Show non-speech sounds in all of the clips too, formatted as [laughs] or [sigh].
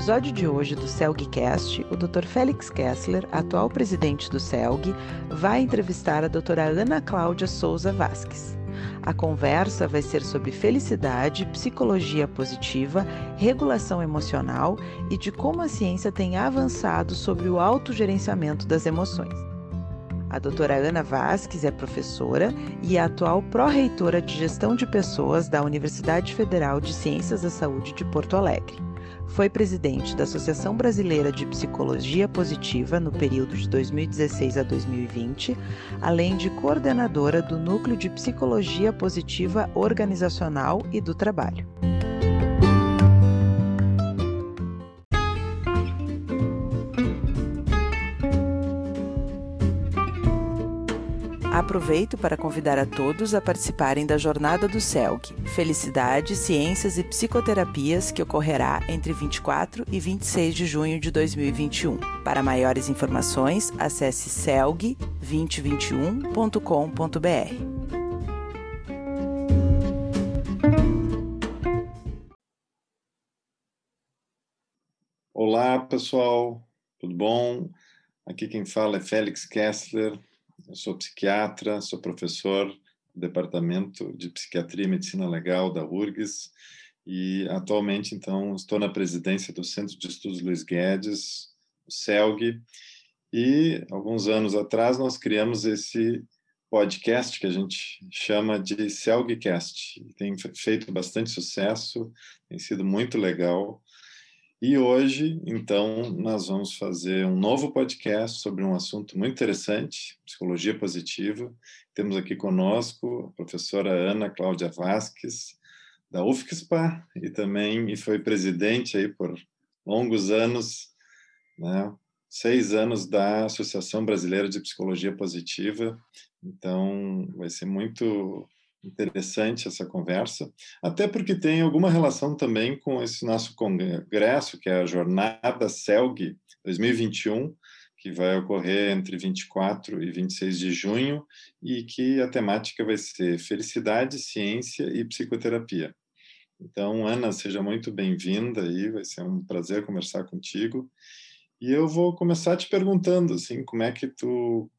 episódio de hoje do CELGcast, o Dr. Félix Kessler, atual presidente do CELG, vai entrevistar a doutora Ana Cláudia Souza Vasques. A conversa vai ser sobre felicidade, psicologia positiva, regulação emocional e de como a ciência tem avançado sobre o autogerenciamento das emoções. A doutora Ana Vasques é professora e é atual pró-reitora de Gestão de Pessoas da Universidade Federal de Ciências da Saúde de Porto Alegre. Foi presidente da Associação Brasileira de Psicologia Positiva no período de 2016 a 2020, além de coordenadora do Núcleo de Psicologia Positiva Organizacional e do Trabalho. Aproveito para convidar a todos a participarem da Jornada do CELG, Felicidade, Ciências e Psicoterapias, que ocorrerá entre 24 e 26 de junho de 2021. Para maiores informações, acesse celg2021.com.br. Olá, pessoal, tudo bom? Aqui quem fala é Félix Kessler, eu sou psiquiatra, sou professor do Departamento de Psiquiatria e Medicina Legal da URGS e atualmente, então, estou na presidência do Centro de Estudos Luiz Guedes, o CELG, e alguns anos atrás nós criamos esse podcast que a gente chama de CELGcast. Tem feito bastante sucesso, tem sido muito legal. E hoje, então, nós vamos fazer um novo podcast sobre um assunto muito interessante, psicologia positiva. Temos aqui conosco a professora Ana Cláudia Vasques, da UFSPA, e também e foi presidente aí por longos anos, né, seis anos da Associação Brasileira de Psicologia Positiva. Então, vai ser muito interessante essa conversa, até porque tem alguma relação também com esse nosso congresso, que é a Jornada CELG 2021, que vai ocorrer entre 24 e 26 de junho, e que a temática vai ser Felicidade, Ciência e Psicoterapia. Então, Ana, seja muito bem-vinda aí, vai ser um prazer conversar contigo. E eu vou começar te perguntando, assim, como é que tu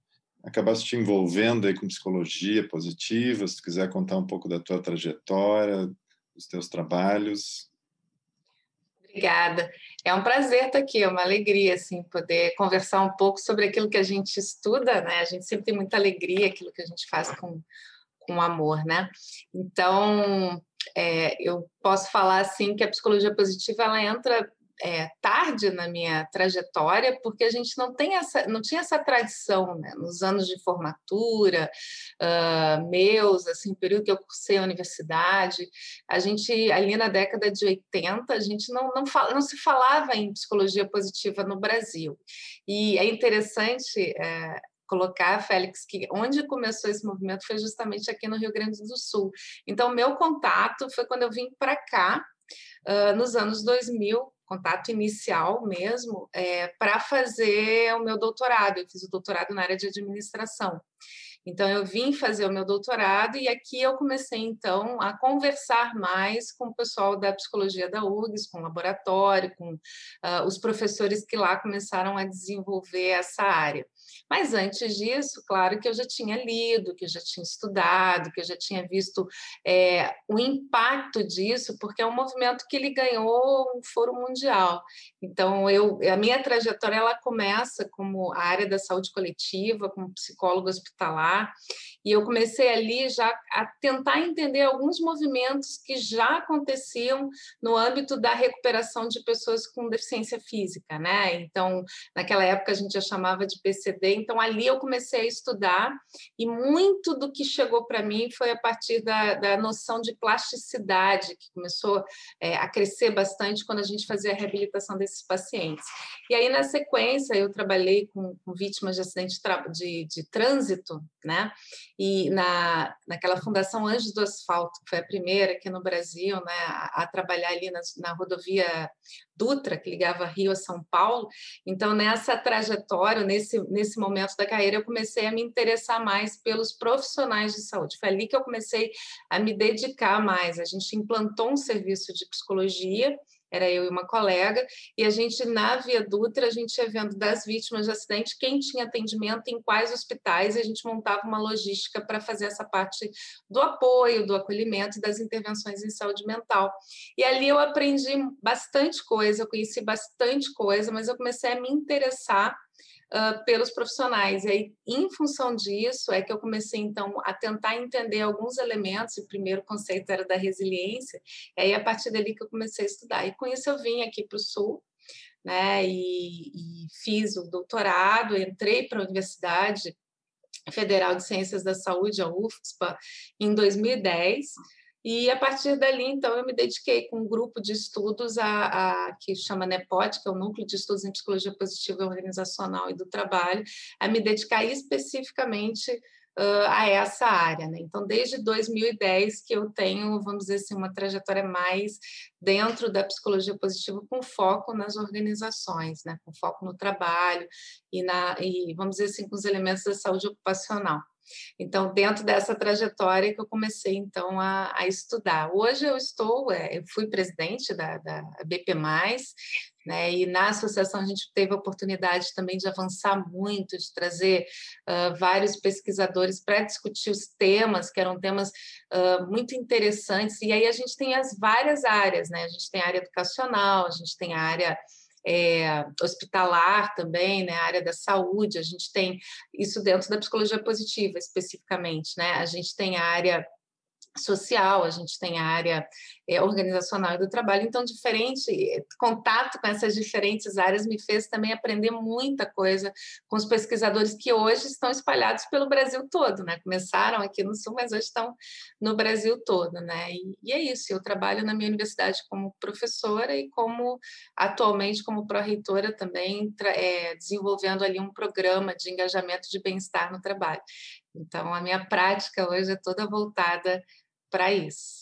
acabaste te envolvendo aí com psicologia positiva, se tu quiser contar um pouco da tua trajetória, dos teus trabalhos. Obrigada. É um prazer estar aqui, é uma alegria assim poder conversar um pouco sobre aquilo que a gente estuda, né? A gente sempre tem muita alegria aquilo que a gente faz com com amor, né? Então, é, eu posso falar assim que a psicologia positiva ela entra é, tarde na minha trajetória, porque a gente não tem essa, não tinha essa tradição, né? Nos anos de formatura, uh, meus, assim, período que eu cursei a universidade, a gente ali na década de 80, a gente não não, fala, não se falava em psicologia positiva no Brasil. E é interessante é, colocar, Félix, que onde começou esse movimento foi justamente aqui no Rio Grande do Sul. Então, meu contato foi quando eu vim para cá, uh, nos anos 2000, contato inicial mesmo, é, para fazer o meu doutorado. Eu fiz o doutorado na área de administração. Então, eu vim fazer o meu doutorado e aqui eu comecei, então, a conversar mais com o pessoal da psicologia da URGS, com o laboratório, com uh, os professores que lá começaram a desenvolver essa área. Mas antes disso, claro que eu já tinha lido, que eu já tinha estudado, que eu já tinha visto é, o impacto disso, porque é um movimento que ele ganhou um foro mundial. Então, eu, a minha trajetória ela começa como a área da saúde coletiva, como psicólogo hospitalar, e eu comecei ali já a tentar entender alguns movimentos que já aconteciam no âmbito da recuperação de pessoas com deficiência física, né? Então, naquela época a gente já chamava de PCD, então ali eu comecei a estudar e muito do que chegou para mim foi a partir da, da noção de plasticidade, que começou é, a crescer bastante quando a gente fazia a reabilitação desses pacientes. E aí, na sequência, eu trabalhei com, com vítimas de acidente de, de, de trânsito, né? E na, naquela Fundação Anjos do Asfalto, que foi a primeira aqui no Brasil né, a, a trabalhar ali na, na, rodovia Dutra, que ligava Rio a São Paulo. Então, nessa trajetória, nesse, nesse momento da carreira, eu comecei a me interessar mais pelos profissionais de saúde. Foi ali que eu comecei a me dedicar mais. A gente implantou um serviço de psicologia era eu e uma colega, e a gente, na Via Dutra, a gente ia vendo das vítimas de acidente quem tinha atendimento em quais hospitais, e a gente montava uma logística para fazer essa parte do apoio, do acolhimento e das intervenções em saúde mental. E ali eu aprendi bastante coisa, eu conheci bastante coisa, mas eu comecei a me interessar uh, pelos profissionais. E aí, em função disso, é que eu comecei, então, a tentar entender alguns elementos, o primeiro conceito era da resiliência, e aí, a partir dali que eu comecei a estudar. E com isso, eu vim aqui para o Sul, né, e, e fiz o doutorado, entrei para a Universidade Federal de Ciências da Saúde, a UFSPA, em 2010, e a partir dali, então, eu me dediquei com um grupo de estudos a, a, que chama NEPOT, que é o Núcleo de Estudos em Psicologia Positiva Organizacional e do Trabalho, a me dedicar especificamente uh, a essa área. Né? Então, desde 2010 que eu tenho, vamos dizer assim, uma trajetória mais dentro da psicologia positiva com foco nas organizações, né? com foco no trabalho e, na, e, vamos dizer assim, com os elementos da saúde ocupacional. Então, dentro dessa trajetória que eu comecei, então, a, a estudar. Hoje eu estou, é, eu fui presidente da, da BP+, né? E na associação a gente teve a oportunidade também de avançar muito, de trazer uh, vários pesquisadores para discutir os temas, que eram temas uh, muito interessantes. E aí a gente tem as várias áreas, né? A gente tem a área educacional, a gente tem a área é, hospitalar também, né, a área da saúde, a gente tem isso dentro da psicologia positiva especificamente, né? A gente tem a área social, a gente tem a área é, organizacional e do trabalho, então diferente contato com essas diferentes áreas me fez também aprender muita coisa com os pesquisadores que hoje estão espalhados pelo Brasil todo, né? Começaram aqui no Sul, mas hoje estão no Brasil todo, né? E, e é isso. Eu trabalho na minha universidade como professora e como atualmente como pró-reitora também é, desenvolvendo ali um programa de engajamento de bem-estar no trabalho. Então, a minha prática hoje é toda voltada para isso.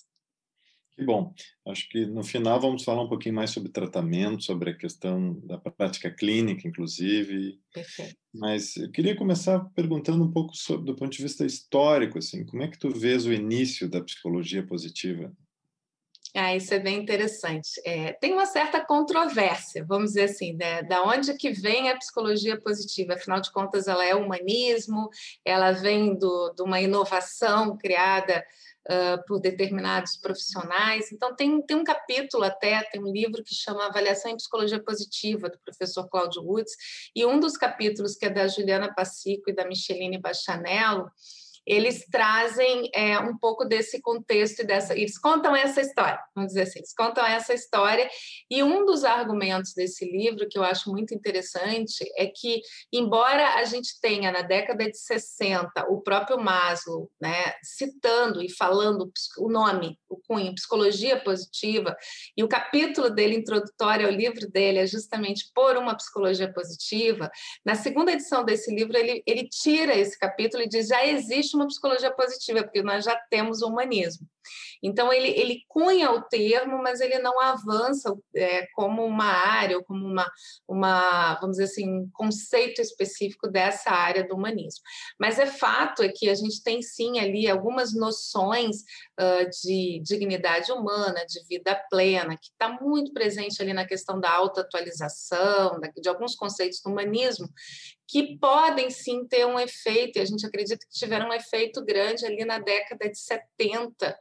Que bom. Acho que no final vamos falar um pouquinho mais sobre tratamento, sobre a questão da prática clínica, inclusive. Perfeito. Mas eu queria começar perguntando um pouco sobre, do ponto de vista histórico, assim, como é que tu vês o início da psicologia positiva? Ah, isso é bem interessante. É, tem uma certa controvérsia, vamos dizer assim, né? da onde que vem a psicologia positiva? Afinal de contas, ela é humanismo, ela vem do, de uma inovação criada uh, por determinados profissionais. Então, tem, tem um capítulo até, tem um livro que chama Avaliação em Psicologia Positiva, do professor Cláudio Woods, e um dos capítulos, que é da Juliana Passico e da Micheline Bachanello, eles trazem é, um pouco desse contexto e dessa. Eles contam essa história, vamos dizer assim, eles contam essa história. E um dos argumentos desse livro, que eu acho muito interessante, é que, embora a gente tenha na década de 60 o próprio Maslow né, citando e falando o nome, o cunho, psicologia positiva, e o capítulo dele introdutório ao livro dele é justamente por uma psicologia positiva, na segunda edição desse livro ele, ele tira esse capítulo e diz já existe uma psicologia positiva, porque nós já temos o humanismo. Então, ele, ele cunha o termo, mas ele não avança é, como uma área, ou como uma, uma, vamos dizer assim, um conceito específico dessa área do humanismo. Mas é fato é que a gente tem sim ali algumas noções uh, de dignidade humana, de vida plena, que está muito presente ali na questão da autoatualização, de alguns conceitos do humanismo, que podem sim ter um efeito, e a gente acredita que tiveram um efeito grande ali na década de 70,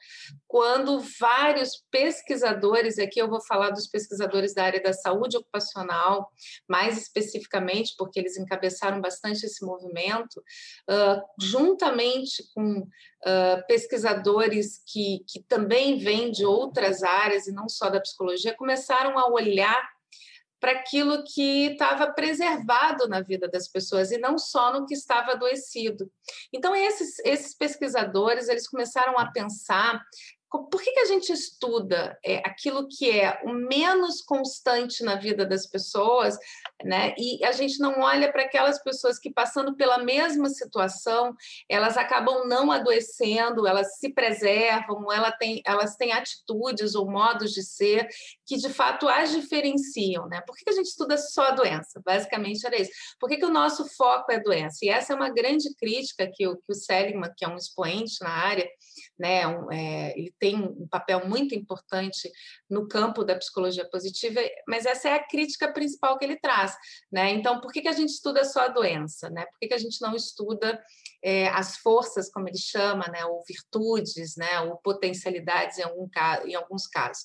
quando vários pesquisadores, aqui eu vou falar dos pesquisadores da área da saúde ocupacional, mais especificamente, porque eles encabeçaram bastante esse movimento, uh, juntamente com uh, pesquisadores que, que também vêm de outras áreas e não só da psicologia, começaram a olhar para aquilo que estava preservado na vida das pessoas e não só no que estava adoecido. Então esses, esses pesquisadores eles começaram a pensar por que, que a gente estuda é, aquilo que é o menos constante na vida das pessoas, né? E a gente não olha para aquelas pessoas que, passando pela mesma situação, elas acabam não adoecendo, elas se preservam, elas têm atitudes ou modos de ser que, de fato, as diferenciam, né? Por que, a gente estuda só a doença? Basicamente era isso. Por que, que o nosso foco é a doença? E essa é uma grande crítica que o, que o Seligman, que é um expoente na área né? Um, é, ele tem um papel muito importante no campo da psicologia positiva, mas essa é a crítica principal que ele traz, né? Então, por que, que a gente estuda só a doença, né? Por que, que a gente não estuda é, as forças, como ele chama, né? Ou virtudes, né? Ou potencialidades em, algum, em alguns casos.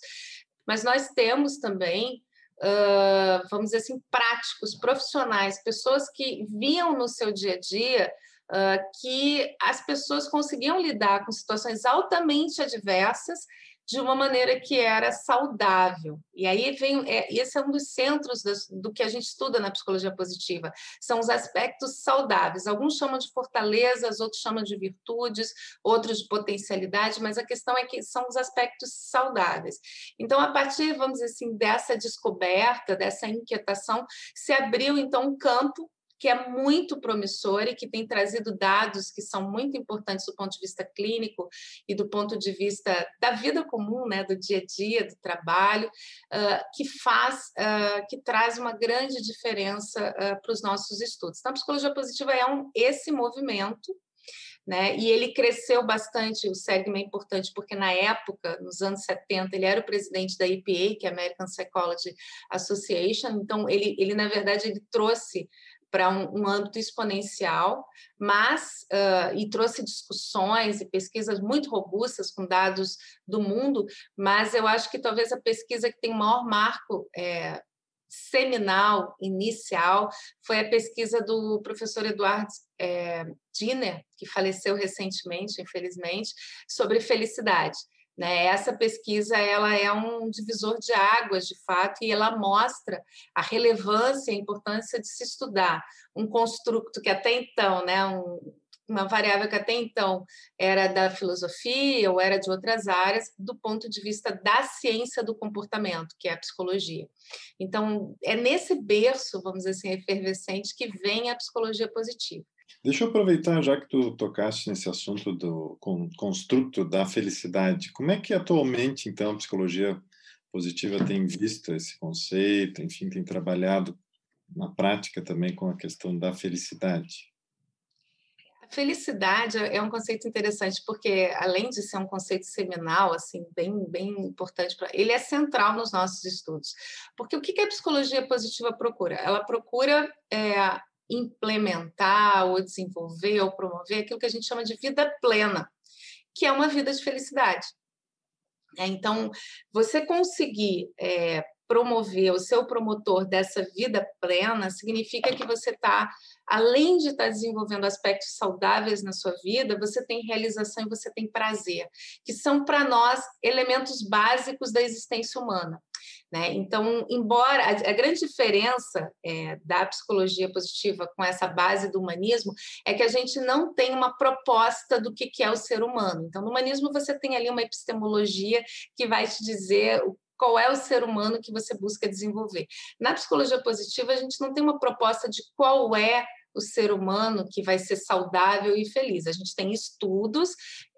Mas nós temos também Uh, vamos dizer assim, práticos, profissionais, pessoas que viam no seu dia a dia uh, que as pessoas conseguiam lidar com situações altamente adversas de uma maneira que era saudável. E aí vem, é, esse é um dos centros das, do que a gente estuda na psicologia positiva, são os aspectos saudáveis. Alguns chamam de fortalezas, outros chamam de virtudes, outros de potencialidade, mas a questão é que são os aspectos saudáveis. Então, a partir, vamos dizer assim, dessa descoberta, dessa inquietação, se abriu então um campo que é muito promissor e que tem trazido dados que são muito importantes do ponto de vista clínico e do ponto de vista da vida comum, né, do dia a dia, do trabalho, uh, que faz, uh, que traz uma grande diferença uh, para os nossos estudos. Então, a psicologia positiva é um, esse movimento né? E ele cresceu bastante, o SEGMA é importante porque na época, nos anos 70, ele era o presidente da EPA, que é a American Psychology Association, então ele, ele na verdade, ele trouxe para um, um, âmbito exponencial, mas uh, e trouxe discussões e pesquisas muito robustas com dados do mundo, mas eu acho que talvez a pesquisa que tem o maior marco é, seminal, inicial, foi a pesquisa do professor Eduardo é, Diner, que faleceu recentemente, infelizmente, sobre felicidade. Né? Essa pesquisa ela é um divisor de águas, de fato, e ela mostra a relevância e a importância de se estudar um construto que até então, né, um, uma variável que até então era da filosofia ou era de outras áreas, do ponto de vista da ciência do comportamento, que é a psicologia. Então, é nesse berço, vamos dizer assim, efervescente, que vem a psicologia positiva. Deixa eu aproveitar, já que tu tocaste nesse assunto do construto da felicidade. Como é que atualmente, então, a psicologia positiva tem visto esse conceito, enfim, tem trabalhado na prática também com a questão da felicidade? A felicidade é um conceito interessante porque, além de ser um conceito seminal, assim, bem, bem importante, para ele é central nos nossos estudos. Porque o que a psicologia positiva procura? Ela procura é, implementar ou desenvolver ou promover aquilo que a gente chama de vida plena, que é uma vida de felicidade. É, então, você conseguir é, promover o seu promotor dessa vida plena significa que você está, além de estar tá desenvolvendo aspectos saudáveis na sua vida, você tem realização e você tem prazer, que são para nós elementos básicos da existência humana. Né? Então, embora a, a grande diferença é, da psicologia positiva com essa base do humanismo é que a gente não tem uma proposta do que, que é o ser humano. Então, no humanismo você tem ali uma epistemologia que vai te dizer qual é o ser humano que você busca desenvolver. Na psicologia positiva, a gente não tem uma proposta de qual é o ser humano que vai ser saudável e feliz. A gente tem estudos,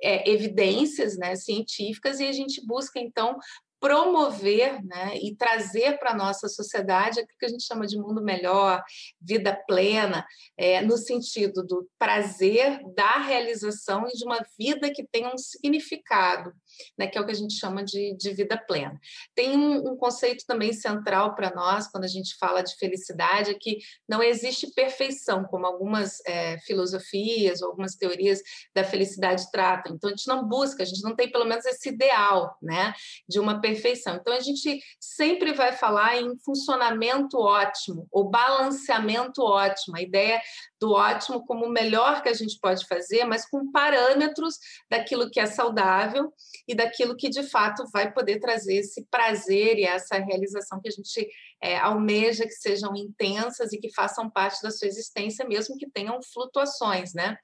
é, evidências né, científicas, e a gente busca, então, promover né, e trazer para a nossa sociedade aquilo que a gente chama de mundo melhor, vida plena, é, no sentido do prazer, da realização e de uma vida que tenha um significado né, que é o que a gente chama de, de vida plena. Tem um, um conceito também central para nós, quando a gente fala de felicidade, é que não existe perfeição, como algumas é, filosofias ou algumas teorias da felicidade tratam. Então, a gente não busca, a gente não tem pelo menos esse ideal né, de uma perfeição. Então, a gente sempre vai falar em funcionamento ótimo, ou balanceamento ótimo, a ideia do ótimo como o melhor que a gente pode fazer, mas com parâmetros daquilo que é saudável e daquilo que de fato vai poder trazer esse prazer e essa realização que a gente é, almeja que sejam intensas e que façam parte da sua existência, mesmo que tenham flutuações, né?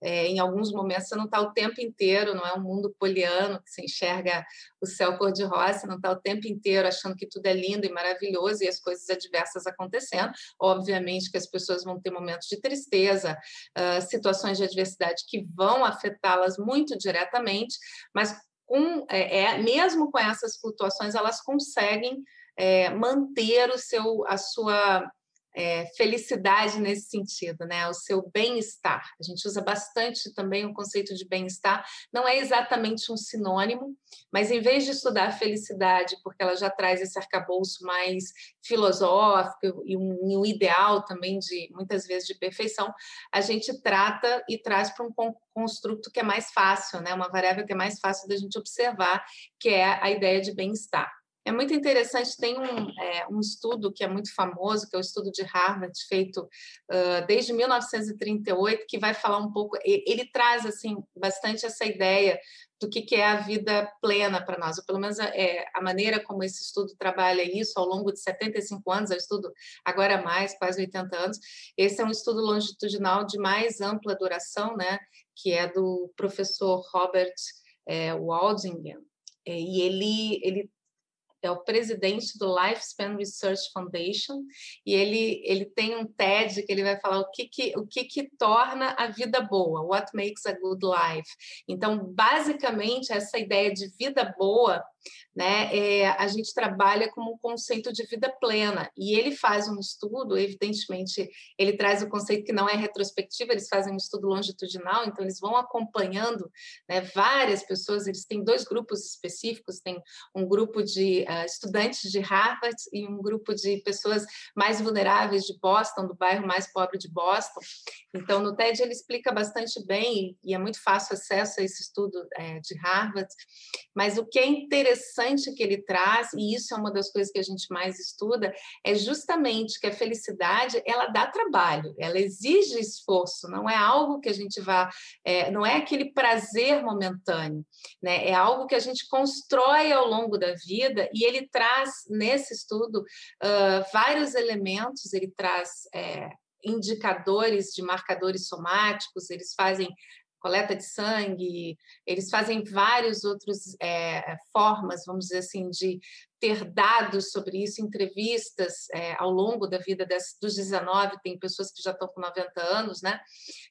É, em alguns momentos você não está o tempo inteiro, não é um mundo poliano que você enxerga o céu cor-de-rosa, não está o tempo inteiro achando que tudo é lindo e maravilhoso e as coisas adversas acontecendo. Obviamente que as pessoas vão ter momentos de tristeza, uh, situações de adversidade que vão afetá-las muito diretamente, mas com, é, é, mesmo com essas flutuações, elas conseguem é, manter o seu, a sua é, felicidade nesse sentido, né? O seu bem-estar. A gente usa bastante também o conceito de bem-estar. Não é exatamente um sinônimo, mas em vez de estudar a felicidade, porque ela já traz esse arcabouço mais filosófico e um, e um ideal também de muitas vezes de perfeição, a gente trata e traz para um construto que é mais fácil, né? Uma variável que é mais fácil da gente observar, que é a ideia de bem-estar. É muito interessante, tem um, é, um, estudo que é muito famoso, que é o estudo de Harvard, feito uh, desde 1938, que vai falar um pouco, ele, traz assim bastante essa ideia do que, que é a vida plena para nós, ou pelo menos é, a maneira como esse estudo trabalha isso ao longo de 75 anos, é um estudo agora mais, quase 80 anos. Esse é um estudo longitudinal de mais ampla duração, né, que é do professor Robert é, Waldingen, é, e ele, ele é o presidente do Lifespan Research Foundation, e ele, ele tem um TED que ele vai falar o que, que, o que, que torna a vida boa, what makes a good life. Então, basicamente, essa ideia de vida boa né, é, a gente trabalha como um conceito de vida plena. E ele faz um estudo, evidentemente, ele traz o conceito que não é retrospectivo, eles fazem um estudo longitudinal, então eles vão acompanhando né, várias pessoas, eles têm dois grupos específicos, tem um grupo de uh, estudantes de Harvard e um grupo de pessoas mais vulneráveis de Boston, do bairro mais pobre de Boston. Então, no TED ele explica bastante bem, e é muito fácil acesso a esse estudo é, de Harvard, mas o que é interessante interessante que ele traz, e isso é uma das coisas que a gente mais estuda, é justamente que a felicidade ela dá trabalho, ela exige esforço, não é algo que a gente vá, é, não é aquele prazer momentâneo, né? É algo que a gente constrói ao longo da vida e ele traz nesse estudo uh, vários elementos, ele traz é, indicadores de marcadores somáticos, eles fazem coleta de sangue, eles fazem várias outras é, formas, vamos dizer assim, de ter dados sobre isso, entrevistas é, ao longo da vida das, dos 19, tem pessoas que já estão com 90 anos, né?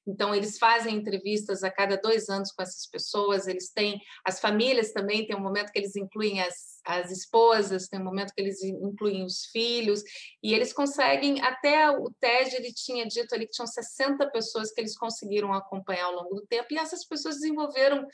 Então, eles fazem entrevistas a cada dois anos com essas pessoas, eles têm, as famílias também, tem um momento que eles incluem as, as esposas, tem um momento que eles incluem os filhos, e eles conseguem, até o TED, ele tinha dito ali que tinham 60 pessoas que eles conseguiram acompanhar ao longo do tempo, e essas pessoas desenvolveram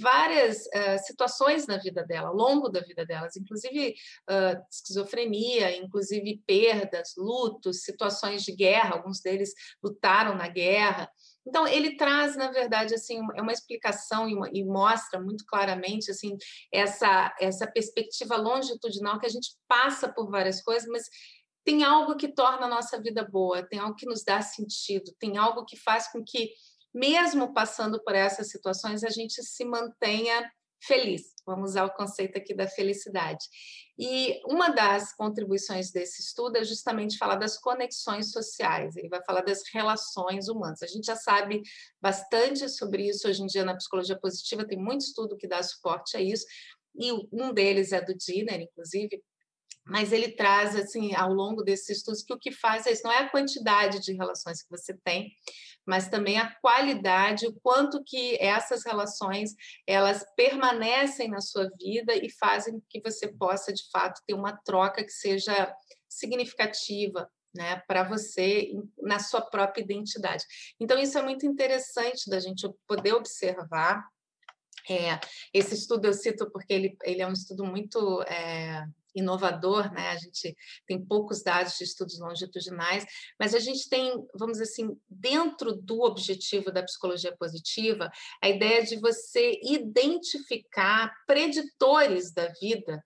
várias uh, situações na vida dela, ao longo da vida delas, inclusive uh, esquizofrenia, inclusive perdas, lutos, situações de guerra, alguns deles lutaram na guerra. Então ele traz, na verdade, assim, é uma explicação e, uma, e, mostra muito claramente assim essa essa perspectiva longitudinal que a gente passa por várias coisas, mas tem algo que torna a nossa vida boa, tem algo que nos dá sentido, tem algo que faz com que mesmo passando por essas situações, a gente se mantenha feliz. Vamos usar o conceito aqui da felicidade. E uma das contribuições desse estudo é justamente falar das conexões sociais, ele vai falar das relações humanas. A gente já sabe bastante sobre isso hoje em dia na psicologia positiva, tem muito estudo que dá suporte a isso, e um deles é do Dinner, inclusive, mas ele traz assim ao longo desses estudos que o que faz é isso, não é a quantidade de relações que você tem, mas também a qualidade, o quanto que essas relações elas permanecem na sua vida e fazem que você possa de fato ter uma troca que seja significativa, né, para você na sua própria identidade. Então isso é muito interessante da gente poder observar. É, esse estudo eu cito porque ele, ele é um estudo muito é, inovador, né? A gente tem poucos dados de estudos longitudinais, mas a gente tem, vamos dizer assim, dentro do objetivo da psicologia positiva, a ideia de você identificar preditores da vida,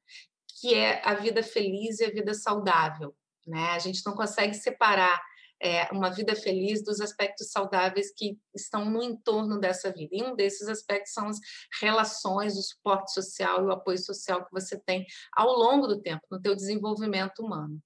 que é a vida feliz e a vida saudável. Né? A gente não consegue separar é, uma vida feliz dos aspectos saudáveis que estão no entorno dessa vida. E um desses aspectos são as relações, o suporte social e o apoio social que você tem ao longo do tempo, no teu desenvolvimento humano.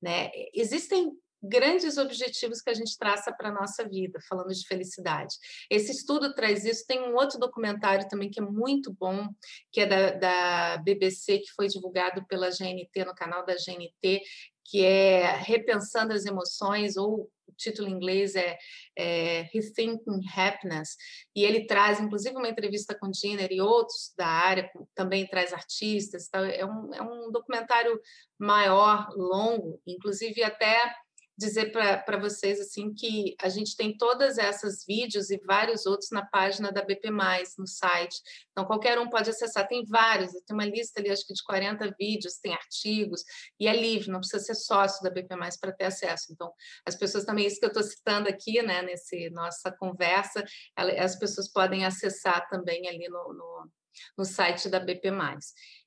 Né? Existem grandes objetivos que a gente traça para a nossa vida, falando de felicidade. Esse estudo traz isso. Tem um outro documentário também que é muito bom, que é da, da BBC, que foi divulgado pela GNT, no canal da GNT, que é Repensando as Emoções, ou o título em inglês é, é Rethinking Happiness, e ele traz, inclusive, uma entrevista com Dinner e outros da área, também traz artistas, então é, um, é um documentário maior, longo, inclusive até dizer para vocês assim que a gente tem todas essas vídeos e vários outros na página da BP+, no site. Então, qualquer um pode acessar. Tem vários, tem uma lista ali, acho que de 40 vídeos, tem artigos, e é livre, não precisa ser sócio da BP+, para ter acesso. Então, as pessoas também, isso que eu estou citando aqui, né, nesse nossa conversa, as pessoas podem acessar também ali no, no, no site da BP+.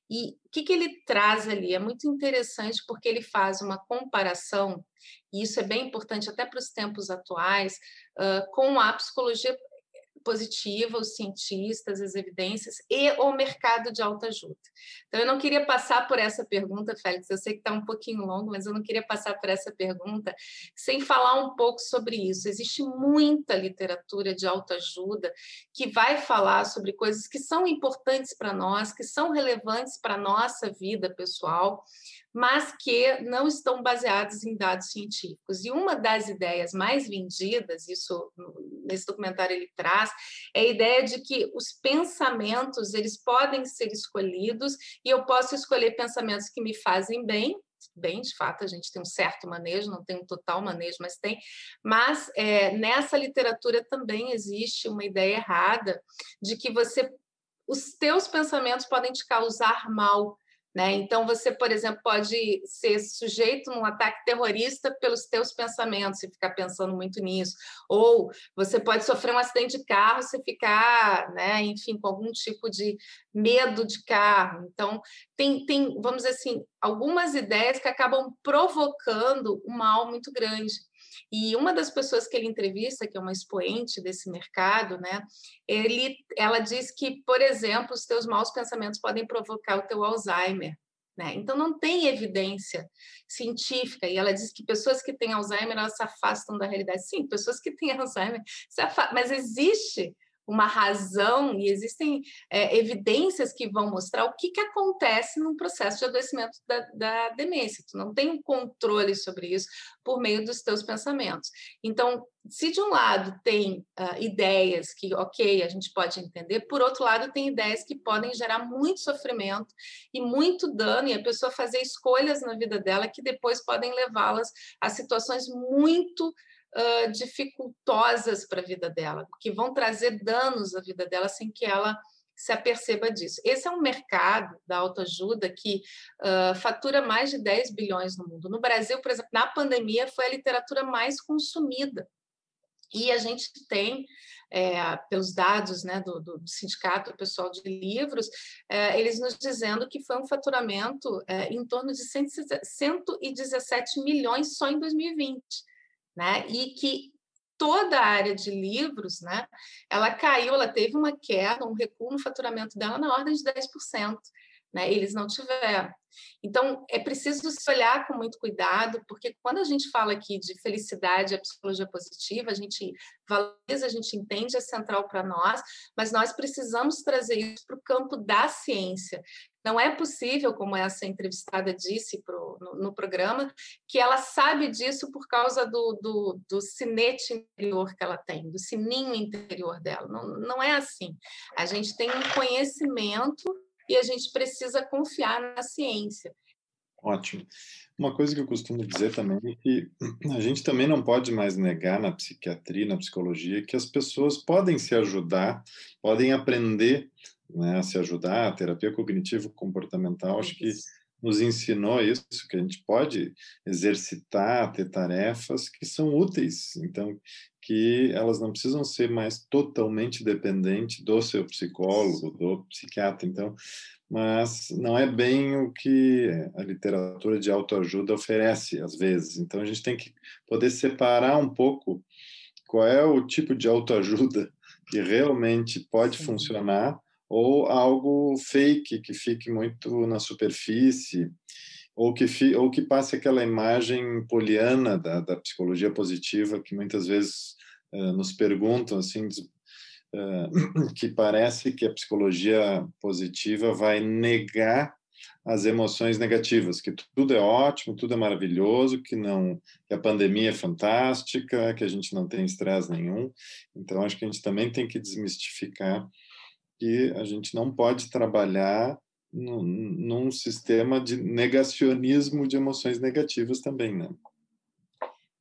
E o que, que ele traz ali? É muito interessante porque ele faz uma comparação, e isso é bem importante até para os tempos atuais, uh, com a psicologia positiva, os cientistas, as evidências e o mercado de autoajuda. Então, eu não queria passar por essa pergunta, Félix, eu sei que está um pouquinho longo, mas eu não queria passar por essa pergunta sem falar um pouco sobre isso. Existe muita literatura de autoajuda que vai falar sobre coisas que são importantes para nós, que são relevantes para a nossa vida pessoal, mas que não estão baseados em dados científicos. E uma das ideias mais vendidas, isso nesse documentário ele traz, é a ideia de que os pensamentos eles podem ser escolhidos e eu posso escolher pensamentos que me fazem bem, bem, de fato, a gente tem um certo manejo, não tem um total manejo, mas tem. Mas é, nessa literatura também existe uma ideia errada de que você, os teus pensamentos podem te causar mal né? Então, você, por exemplo, pode ser sujeito a um ataque terrorista pelos teus pensamentos, se ficar pensando muito nisso. Ou você pode sofrer um acidente de carro se ficar, né, enfim, com algum tipo de medo de carro. Então, tem, tem, vamos dizer assim, algumas ideias que acabam provocando um mal muito grande. E uma das pessoas que ele entrevista, que é uma expoente desse mercado, né, ele, ela diz que, por exemplo, os teus maus pensamentos podem provocar o teu Alzheimer. Né? Então, não tem evidência científica. E ela diz que pessoas que têm Alzheimer elas se afastam da realidade. Sim, pessoas que têm [laughs] Alzheimer se afastam, mas existe uma razão e existem é, evidências que vão mostrar o que, que acontece num processo de adoecimento da, da demência. Tu não tem um controle sobre isso por meio dos teus pensamentos. Então, se de um lado tem uh, ideias que, ok, a gente pode entender, por outro lado, tem ideias que podem gerar muito sofrimento e muito dano, e a pessoa fazer escolhas na vida dela que depois podem levá-las a situações muito uh, dificultosas para a vida dela, que vão trazer danos à vida dela sem que ela se aperceba disso. Esse é um mercado da autoajuda que uh, fatura mais de 10 bilhões no mundo. No Brasil, por exemplo, na pandemia, foi a literatura mais consumida. E a gente tem, é, pelos dados né, do, do, sindicato pessoal de livros, é, eles nos dizendo que foi um faturamento é, em torno de 117 milhões só em 2020 né? E que toda a área de livros, né, ela caiu, ela teve uma queda, um recuo no faturamento dela na ordem de 10%. Né? Eles não tiveram. Então, é preciso se olhar com muito cuidado, porque quando a gente fala aqui de felicidade, a psicologia positiva, a gente valoriza, a gente entende, é central para nós, mas nós precisamos trazer isso para o campo da ciência. Não é possível, como essa entrevistada disse pro, no, no, programa, que ela sabe disso por causa do, do, do sinete interior que ela tem, do sininho interior dela. Não, não é assim. A gente tem um conhecimento e a gente precisa confiar na ciência. Ótimo. Uma coisa que eu costumo dizer também é que [clears throat] a gente também não pode mais negar na psiquiatria, na psicologia, que as pessoas podem se ajudar, podem aprender né, a se ajudar. A terapia cognitivo-comportamental, acho que nos ensinou isso, que a gente pode exercitar, ter tarefas que são úteis, então que elas não precisam ser mais totalmente dependentes do seu psicólogo, do psiquiatra, então, mas não é bem o que a literatura de autoajuda oferece às vezes. Então a gente tem que poder separar um pouco qual é o tipo de autoajuda [laughs] que realmente pode Sim. funcionar ou algo fake que fique muito na superfície ou que ou que passe aquela imagem poliana da, da psicologia positiva que muitas vezes uh, nos perguntam assim uh, [clears throat] que parece que a psicologia positiva vai negar as emoções negativas, que tudo é ótimo, tudo é maravilhoso, que não que a pandemia é fantástica, que a gente não tem estresse nenhum. Então acho que a gente também tem que desmistificar que a gente não pode trabalhar num, sistema de negacionismo de emoções negativas também, né?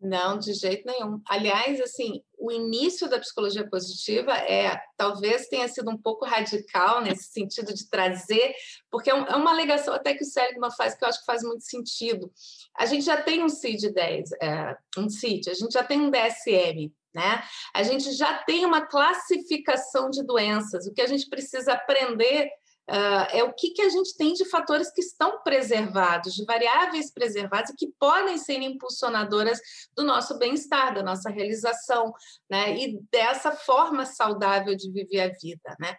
Não, de jeito nenhum. Aliás, assim, o início da psicologia positiva é talvez tenha sido um pouco radical nesse sentido de trazer, porque é, é uma alegação até que o Seligman faz que eu acho que faz muito sentido. A gente já tem um CID-10, é, um CID, a gente já tem um DSM, né? A gente já tem uma classificação de doenças. O que a gente precisa aprender Uh, é o que, que a gente tem de fatores que estão preservados, de variáveis preservadas e que podem ser impulsionadoras do nosso bem-estar, da nossa realização, né? E dessa forma saudável de viver a vida, né?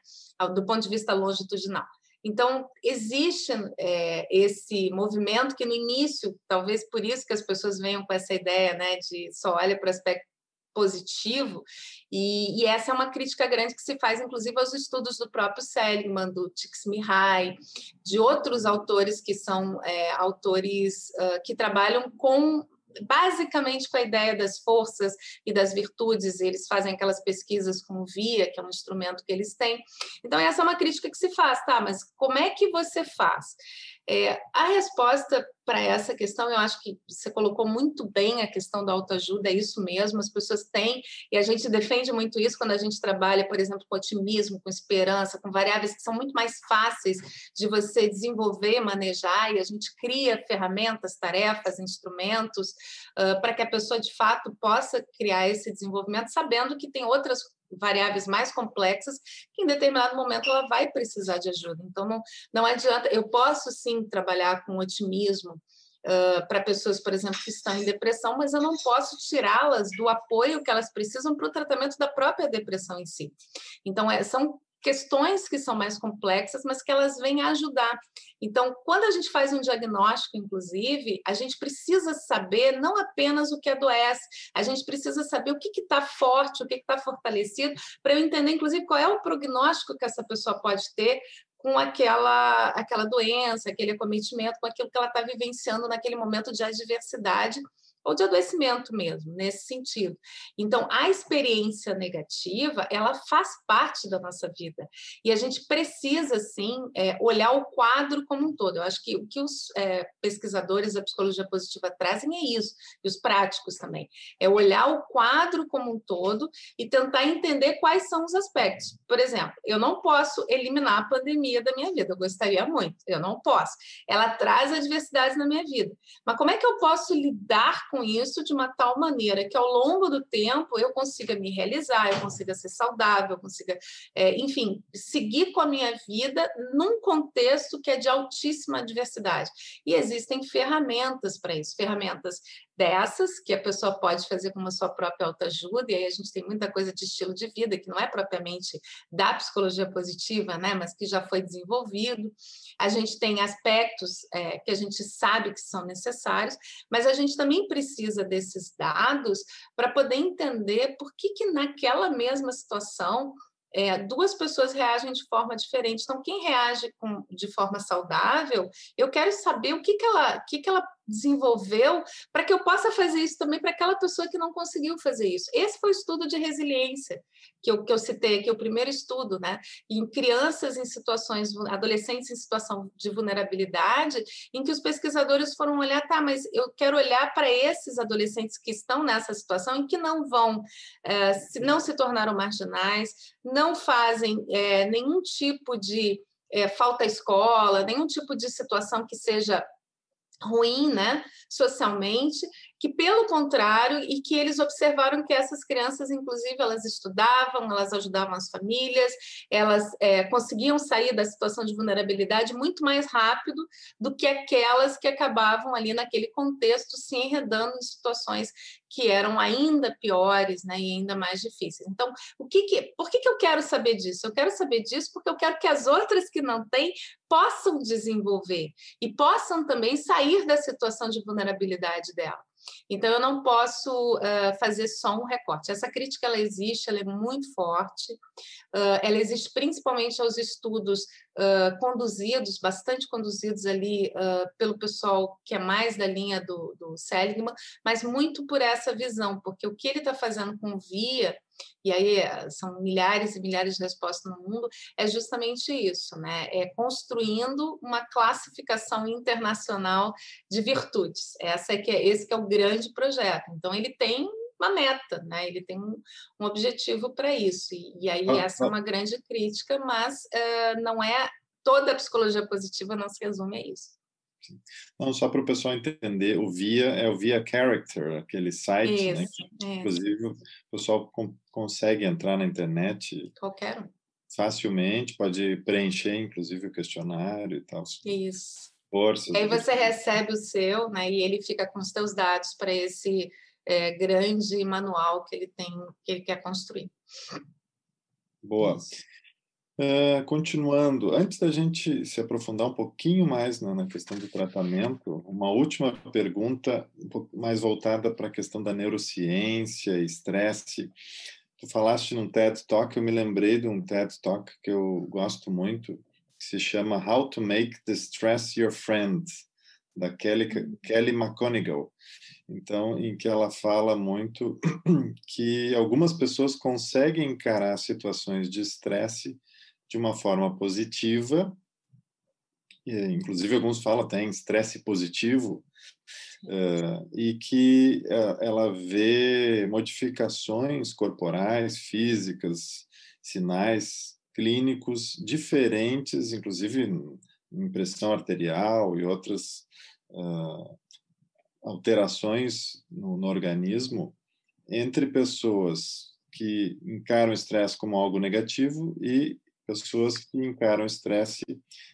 Do ponto de vista longitudinal. Então, existe é, esse movimento que no início, talvez por isso que as pessoas venham com essa ideia né, de só olha para o aspecto positivo, e, e, essa é uma crítica grande que se faz, inclusive, aos estudos do próprio Seligman, do Csikszentmihalyi, de outros autores que são é, autores uh, que trabalham com basicamente com a ideia das forças e das virtudes, eles fazem aquelas pesquisas com VIA, que é um instrumento que eles têm. Então, essa é uma crítica que se faz, tá? Mas como é que você faz? É, a resposta para essa questão, eu acho que você colocou muito bem a questão da autoajuda, é isso mesmo, as pessoas têm, e a gente defende muito isso quando a gente trabalha, por exemplo, com otimismo, com esperança, com variáveis que são muito mais fáceis de você desenvolver, manejar, e a gente cria ferramentas, tarefas, instrumentos, uh, para que a pessoa, de fato, possa criar esse desenvolvimento, sabendo que tem outras variáveis mais complexas, que em determinado momento ela vai precisar de ajuda. Então, não, não adianta, eu posso sim trabalhar com otimismo uh, para pessoas, por exemplo, que estão em depressão, mas eu não posso tirá-las do apoio que elas precisam para o tratamento da própria depressão em si. Então, é, são questões que são mais complexas, mas que elas vêm ajudar. Então, quando a gente faz um diagnóstico, inclusive, a gente precisa saber não apenas o que adoece, a gente precisa saber o que está forte, o que está fortalecido, para eu entender, inclusive, qual é o prognóstico que essa pessoa pode ter com aquela, aquela doença, aquele acometimento, com aquilo que ela está vivenciando naquele momento de adversidade ou de adoecimento mesmo, nesse sentido. Então, a experiência negativa, ela faz parte da nossa vida. E a gente precisa, sim, é, olhar o quadro como um todo. Eu acho que o que os é, pesquisadores da psicologia positiva trazem é isso, e os práticos também. É olhar o quadro como um todo e tentar entender quais são os aspectos. Por exemplo, eu não posso eliminar a pandemia da minha vida, eu gostaria muito, eu não posso. Ela traz adversidades na minha vida. Mas como é que eu posso lidar com com isso de uma tal maneira que ao longo do tempo eu consiga me realizar, eu consiga ser saudável, eu consiga, é, enfim, seguir com a minha vida num contexto que é de altíssima diversidade. E existem ferramentas para isso, ferramentas dessas que a pessoa pode fazer com a sua própria autoajuda, e aí a gente tem muita coisa de estilo de vida que não é propriamente da psicologia positiva, né, mas que já foi desenvolvido. A gente tem aspectos é, que a gente sabe que são necessários, mas a gente também precisa desses dados para poder entender por que, que naquela mesma situação é, duas pessoas reagem de forma diferente. Então, quem reage com, de forma saudável, eu quero saber o que, que, ela, que, que ela desenvolveu para que eu possa fazer isso também para aquela pessoa que não conseguiu fazer isso. Esse foi o estudo de resiliência que eu, que eu citei aqui, o primeiro estudo, né? Em crianças em situações, adolescentes em situação de vulnerabilidade, em que os pesquisadores foram olhar, tá, mas eu quero olhar para esses adolescentes que estão nessa situação e que não vão, é, se, não se tornaram marginais, não fazem é, nenhum tipo de é, falta à escola, nenhum tipo de situação que seja ruim, né, socialmente, que pelo contrário e que eles observaram que essas crianças, inclusive, elas estudavam, elas ajudavam as famílias, elas é, conseguiam sair da situação de vulnerabilidade muito mais rápido do que aquelas que acabavam ali naquele contexto se enredando em situações que eram ainda piores, né, e ainda mais difíceis. Então, o que, que por que, que eu quero saber disso? Eu quero saber disso porque eu quero que as outras que não têm possam desenvolver e possam também sair da situação de vulnerabilidade dela. Então, eu não posso uh, fazer só um recorte. Essa crítica, ela existe, ela é muito forte, uh, ela existe principalmente aos estudos uh, conduzidos, bastante conduzidos ali pelo pessoal que é mais da linha do, do Seligman, mas muito por essa visão, porque o que ele está fazendo com o VIA e aí eh, são milhares e milhares de respostas no mundo, é justamente isso, né? É construindo uma classificação internacional de virtudes. Essa é que é, esse que é o grande projeto. Então, ele tem uma meta, né? Ele tem um, um objetivo para isso. E, e aí ah, essa ah. é uma grande crítica, mas uh, não é toda a psicologia positiva não se resume a isso. Não, só para o pessoal entender, o Via é o Via Character, aquele site, né, isso, né? Que, inclusive, o pessoal com, consegue entrar na internet. Qualquer um. Facilmente, pode preencher, inclusive, o questionário e tal. Isso. Forças. Aí você recebe o seu, né? E ele fica com os seus dados para esse é, grande manual que ele tem, que ele quer construir. Boa. Uh, continuando, antes da gente se aprofundar um pouquinho mais na, na, questão do tratamento, uma última pergunta, um pouco mais voltada para a questão da neurociência, estresse. Tu falaste num TED Talk, eu me lembrei de um TED Talk que eu gosto muito, que se chama How to Make the Stress Your Friend, da Kelly, Kelly McConigal. Então, em que ela fala muito [clears throat] que algumas pessoas conseguem encarar situações de estresse de uma forma positiva, e, inclusive alguns falam até em estresse positivo, uh, e que uh, ela vê modificações corporais, físicas, sinais clínicos diferentes, inclusive impressão arterial e outras uh, alterações no, no organismo entre pessoas que encaram o estresse como algo negativo e pessoas que encaram o estresse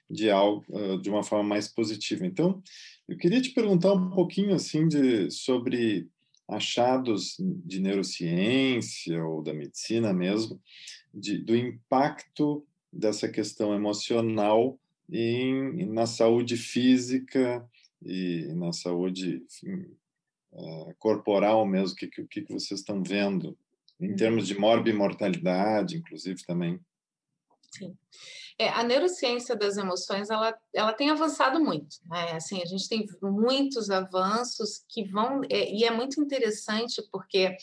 de algo de uma forma mais positiva. Então, eu queria te perguntar um pouquinho assim de sobre achados de neurociência ou da medicina mesmo, de, do impacto dessa questão emocional em, na saúde física e na saúde enfim, uh, corporal mesmo, o que, que, que vocês estão vendo, em termos de morbimortalidade, inclusive também. Sim. É, a neurociência das emoções ela, ela tem avançado muito. Né? Assim, a gente tem muitos avanços que vão. É, e é muito interessante porque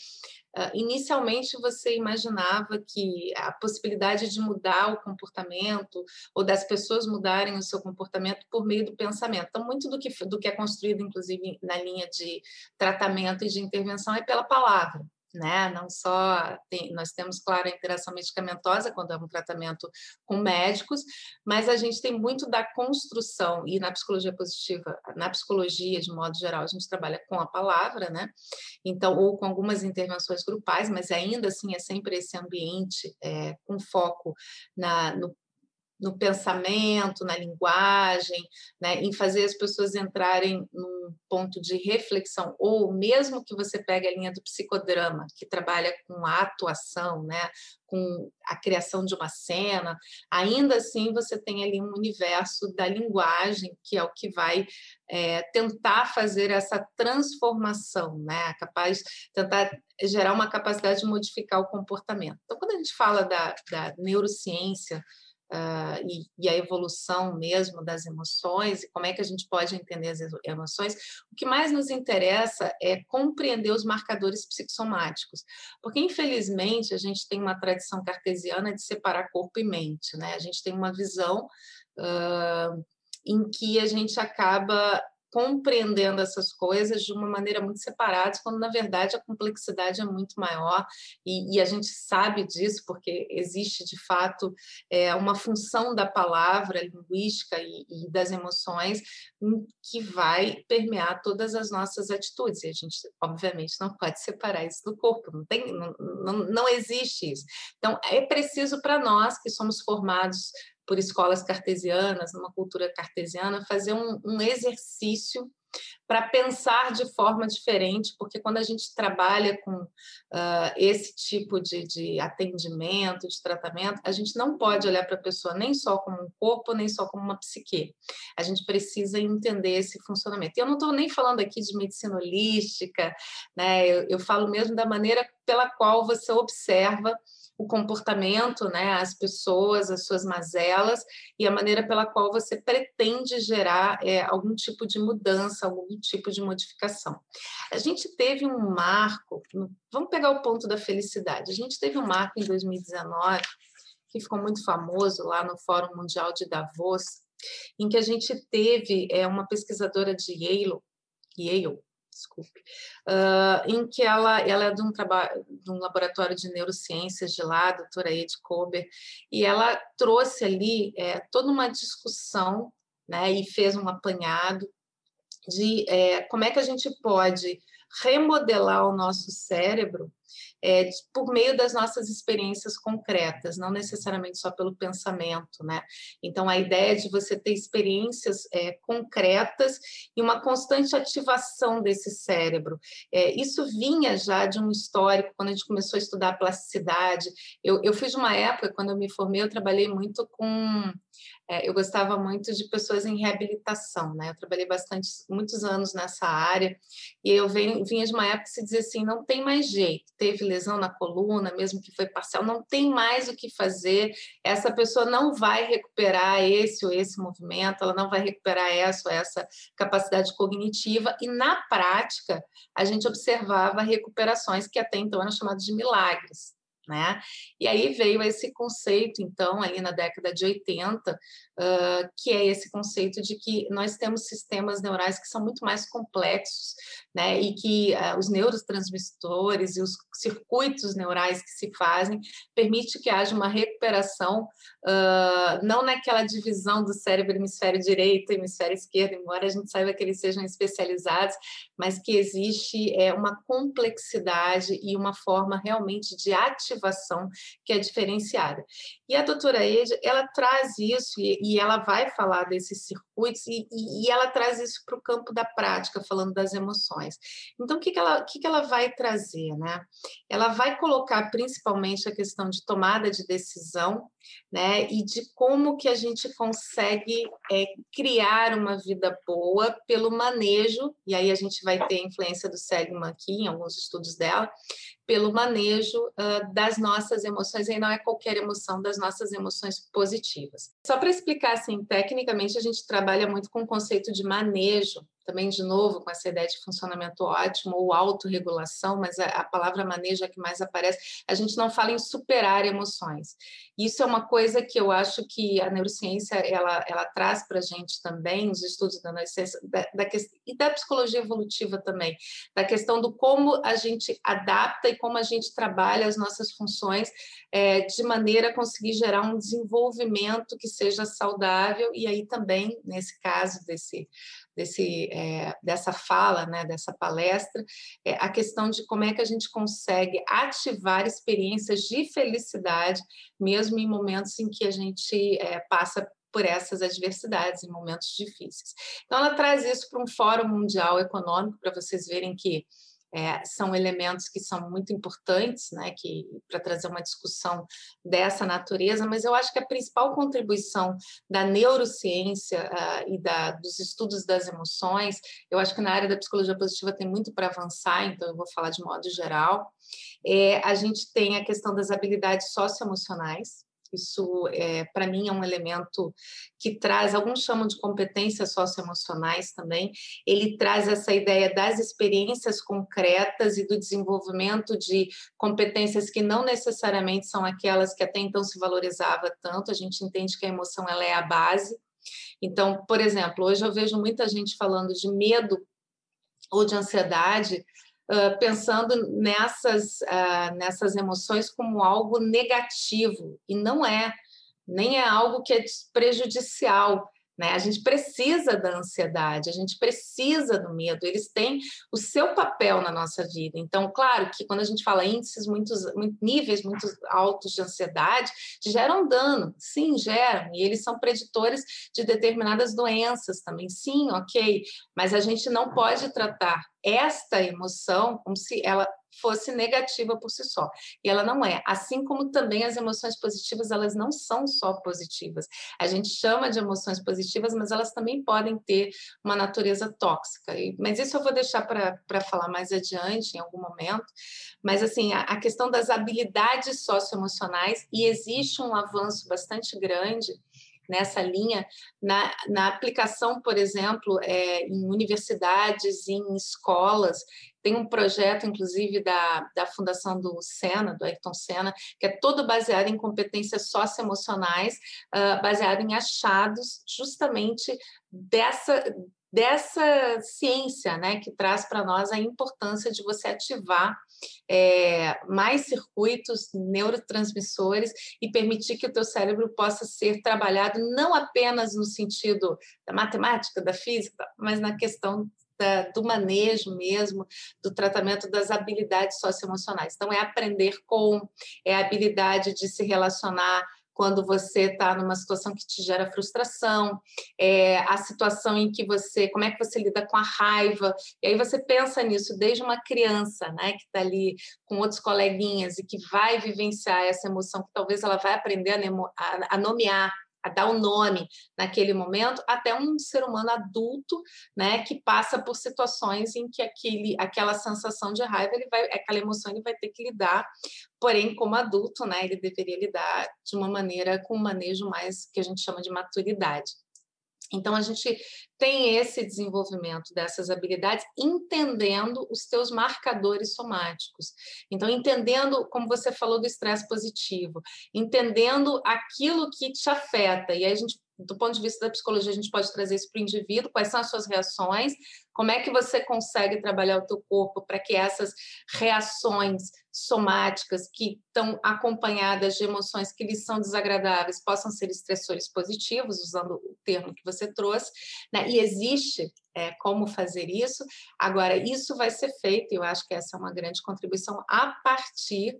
Uh, inicialmente você imaginava que a possibilidade de mudar o comportamento ou das pessoas mudarem o seu comportamento por meio do pensamento. Então, muito do que, do que é construído, inclusive, na linha de tratamento e de intervenção é pela palavra né? Não só tem, nós temos, claro, a interação medicamentosa quando é um tratamento com médicos, mas a gente tem muito da construção e na psicologia positiva, na psicologia de modo geral, a gente trabalha com a palavra, né? Então, ou com algumas intervenções grupais, mas ainda assim é sempre esse ambiente é, com foco na, no no pensamento, na linguagem, né, em fazer as pessoas entrarem num ponto de reflexão, ou mesmo que você pegue a linha do psicodrama, que trabalha com a atuação, né, com a criação de uma cena, ainda assim você tem ali um universo da linguagem, que é o que vai é, tentar fazer essa transformação, né, capaz, tentar gerar uma capacidade de modificar o comportamento. Então, quando a gente fala da, da neurociência, Uh, e, e, a evolução mesmo das emoções e como é que a gente pode entender as emoções, o que mais nos interessa é compreender os marcadores psicossomáticos, porque infelizmente a gente tem uma tradição cartesiana de separar corpo e mente, né? A gente tem uma visão uh, em que a gente acaba compreendendo essas coisas de uma maneira muito separada, quando na verdade a complexidade é muito maior e, e a gente sabe disso porque existe de fato é, uma função da palavra linguística e, e, das emoções que vai permear todas as nossas atitudes e a gente obviamente não pode separar isso do corpo, não tem, não, não, não existe isso. Então é preciso para nós que somos formados por escolas cartesianas, numa cultura cartesiana, fazer um, um exercício para pensar de forma diferente, porque quando a gente trabalha com uh, esse tipo de, de, atendimento, de tratamento, a gente não pode olhar para a pessoa nem só como um corpo, nem só como uma psique. A gente precisa entender esse funcionamento. E eu não estou nem falando aqui de medicina holística, né? eu, eu falo mesmo da maneira pela qual você observa o comportamento, né, as pessoas, as suas mazelas e a maneira pela qual você pretende gerar é, algum tipo de mudança, algum tipo de modificação. A gente teve um marco, vamos pegar o ponto da felicidade. A gente teve um marco em 2019 que ficou muito famoso lá no Fórum Mundial de Davos, em que a gente teve é, uma pesquisadora de Yale, Yale desculpe, uh, em que ela, ela é de um, trabalho, de um laboratório de neurociências de lá, a doutora Ed Kober, e ela trouxe ali é, toda uma discussão né, e fez um apanhado de é, como é que a gente pode remodelar o nosso cérebro é, por meio das nossas experiências concretas, não necessariamente só pelo pensamento, né? Então, a ideia de você ter experiências é, concretas e uma constante ativação desse cérebro. É, isso vinha já de um histórico, quando a gente começou a estudar plasticidade. Eu, eu fiz uma época, quando eu me formei, eu trabalhei muito com é, eu gostava muito de pessoas em reabilitação, né? Eu trabalhei bastante, muitos anos nessa área, e eu venho, vinha de uma época que se dizia assim, não tem mais jeito, teve lesão na coluna, mesmo que foi parcial, não tem mais o que fazer, essa pessoa não vai recuperar esse ou esse movimento, ela não vai recuperar essa ou essa capacidade cognitiva, e na prática, a gente observava recuperações que até então eram chamadas de milagres, né? E aí veio esse conceito, então, ali na década de 80, uh, que é esse conceito de que nós temos sistemas neurais que são muito mais complexos, né? E que uh, os neurotransmissores e os circuitos neurais que se fazem permite que haja uma recuperação, uh, não naquela divisão do cérebro hemisfério direito e hemisfério esquerdo, embora a gente saiba que eles sejam especializados, mas que existe é, uma complexidade e uma forma realmente de ativação que é diferenciada. E a doutora Ed, ela traz isso e, e ela vai falar desses circuitos e, e, e ela traz isso para o campo da prática, falando das emoções. Então, o que, que, ela, que, que ela vai trazer? Né? Ela vai colocar principalmente a questão de tomada de decisão né? e de como que a gente consegue é, criar uma vida boa pelo manejo, e aí a gente vai ter a influência do Seligman aqui, em alguns estudos dela, pelo manejo uh, das nossas emoções, e não é qualquer emoção, das nossas emoções positivas. Só para explicar, assim, tecnicamente a gente trabalha muito com o conceito de manejo, também, de novo, com essa ideia de funcionamento ótimo ou autorregulação, mas a, a palavra manejo é que mais aparece. A gente não fala em superar emoções. Isso é uma coisa que eu acho que a neurociência ela, ela traz para a gente também, os estudos da neurociência, da, da, e da psicologia evolutiva também, da questão do como a gente adapta e como a gente trabalha as nossas funções é, de maneira a conseguir gerar um desenvolvimento que seja saudável, e aí também, nesse caso desse desse, é, dessa fala, né, dessa palestra, é a questão de como é que a gente consegue ativar experiências de felicidade, mesmo em momentos em que a gente é, passa por essas adversidades, em momentos difíceis. Então, ela traz isso para um Fórum Mundial Econômico, para vocês verem que é, são elementos que são muito importantes, né, para trazer uma discussão dessa natureza. Mas eu acho que a principal contribuição da neurociência uh, e da, dos estudos das emoções, eu acho que na área da psicologia positiva tem muito para avançar. Então eu vou falar de modo geral. É, a gente tem a questão das habilidades socioemocionais, isso, é, para mim, é um elemento que traz, alguns chamam de competências socioemocionais também. Ele traz essa ideia das experiências concretas e do desenvolvimento de competências que não necessariamente são aquelas que até então se valorizava tanto. A gente entende que a emoção ela é a base. Então, por exemplo, hoje eu vejo muita gente falando de medo ou de ansiedade pensando nessas, uh, nessas emoções como algo negativo, e não é, nem é algo que é prejudicial. Né? A gente precisa da ansiedade, a gente precisa do medo, eles têm o seu papel na nossa vida. Então, claro que quando a gente fala índices, muitos, níveis muito altos de ansiedade, geram dano, sim, geram, e eles são preditores de determinadas doenças também, sim, ok, mas a gente não pode tratar esta emoção como se ela fosse negativa por si só. E ela não é. Assim como também as emoções positivas, elas não são só positivas. A gente chama de emoções positivas, mas elas também podem ter uma natureza tóxica. Mas isso eu vou deixar para falar mais adiante, em algum momento. Mas, assim, a, a questão das habilidades socioemocionais, e existe um avanço bastante grande nessa linha, na, na aplicação, por exemplo, é, em universidades, em escolas. Tem um projeto, inclusive, da, da Fundação do Sena, do Ayrton Senna, que é todo baseado em competências socioemocionais, uh, baseado em achados justamente dessa, dessa ciência, né, que traz para nós a importância de você ativar é, mais circuitos neurotransmissores e permitir que o teu cérebro possa ser trabalhado não apenas no sentido da matemática, da física, mas na questão da, do manejo mesmo, do tratamento das habilidades socioemocionais. Então, é aprender com, é a habilidade de se relacionar quando você está numa situação que te gera frustração, é, a situação em que você, como é que você lida com a raiva, e aí você pensa nisso desde uma criança, né, que está ali com outros coleguinhas e que vai vivenciar essa emoção, que talvez ela vai aprender a, a, a nomear a dar o um nome naquele momento, até um ser humano adulto, né, que passa por situações em que aquele, aquela sensação de raiva, ele vai, aquela emoção ele vai ter que lidar, porém como adulto, né, ele deveria lidar de uma maneira com um manejo mais que a gente chama de maturidade. Então, a gente tem esse desenvolvimento dessas habilidades entendendo os teus marcadores somáticos. Então, entendendo, como você falou do estresse positivo, entendendo aquilo que te afeta. E aí a gente do ponto de vista da psicologia, a gente pode trazer isso para o indivíduo, quais são as suas reações, como é que você consegue trabalhar o teu corpo para que essas reações somáticas que estão acompanhadas de emoções que lhes são desagradáveis possam ser estressores positivos, usando o termo que você trouxe, né? e existe é, como fazer isso. Agora, isso vai ser feito, e eu acho que essa é uma grande contribuição, a partir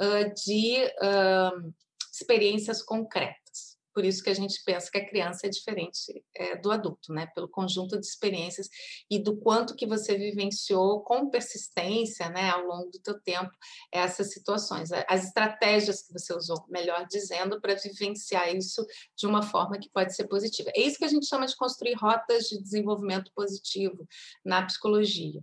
uh, de uh, experiências concretas. Por isso que a gente pensa que a criança é diferente é, do adulto, né? Pelo conjunto de experiências e do quanto que você vivenciou com persistência, né, ao longo do teu tempo, essas situações, as estratégias que você usou, melhor dizendo, para vivenciar isso de uma forma que pode ser positiva. É isso que a gente chama de construir rotas de desenvolvimento positivo na psicologia.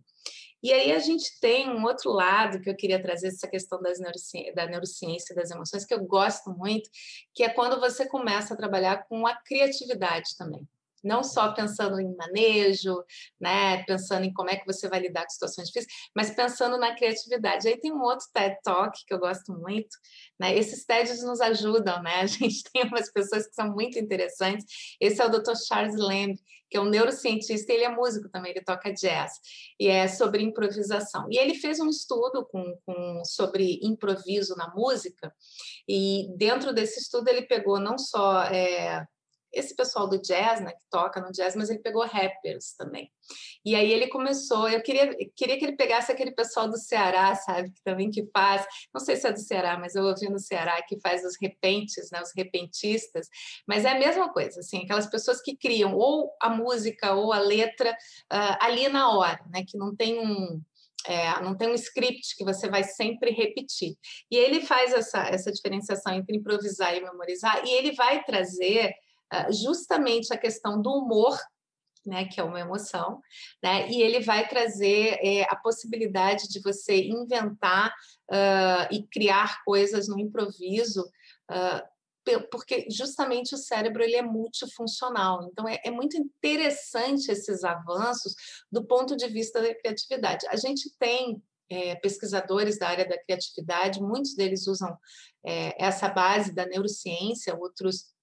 E aí a gente tem um outro lado que eu queria trazer, essa questão neurociência, da neurociência das emoções, que eu gosto muito, que é quando você começa a trabalhar com a criatividade também não só pensando em manejo, né, pensando em como é que você vai lidar com situações difíceis, mas pensando na criatividade. Aí tem um outro TED Talk que eu gosto muito, né? Esses TEDs nos ajudam, né? A [laughs] gente tem umas pessoas que são muito interessantes. Esse é o Dr. Charles Lamb, que é um neurocientista, ele é músico também, ele toca jazz, e é sobre improvisação. E ele fez um estudo com, com, sobre improviso na música, e dentro desse estudo ele pegou não só é, esse pessoal do jazz, né, que toca no jazz, mas ele pegou rappers também. E aí ele começou, eu queria, queria que ele pegasse aquele pessoal do Ceará, sabe, que também que faz, não sei se é do Ceará, mas eu ouvi no Ceará que faz os repentes, né, os repentistas, mas é a mesma coisa, assim, aquelas pessoas que criam ou a música ou a letra uh, ali na hora, né, que não tem um é, não tem um script que você vai sempre repetir. E ele faz essa, essa diferenciação entre improvisar e memorizar, e ele vai trazer justamente a questão do humor, né, que é uma emoção, né, e ele vai trazer é, a possibilidade de você inventar uh, e criar coisas no improviso, uh, porque justamente o cérebro ele é multifuncional. Então é, é, muito interessante esses avanços do ponto de vista da criatividade. A gente tem é, pesquisadores da área da criatividade, muitos deles usam é, essa base da neurociência, outros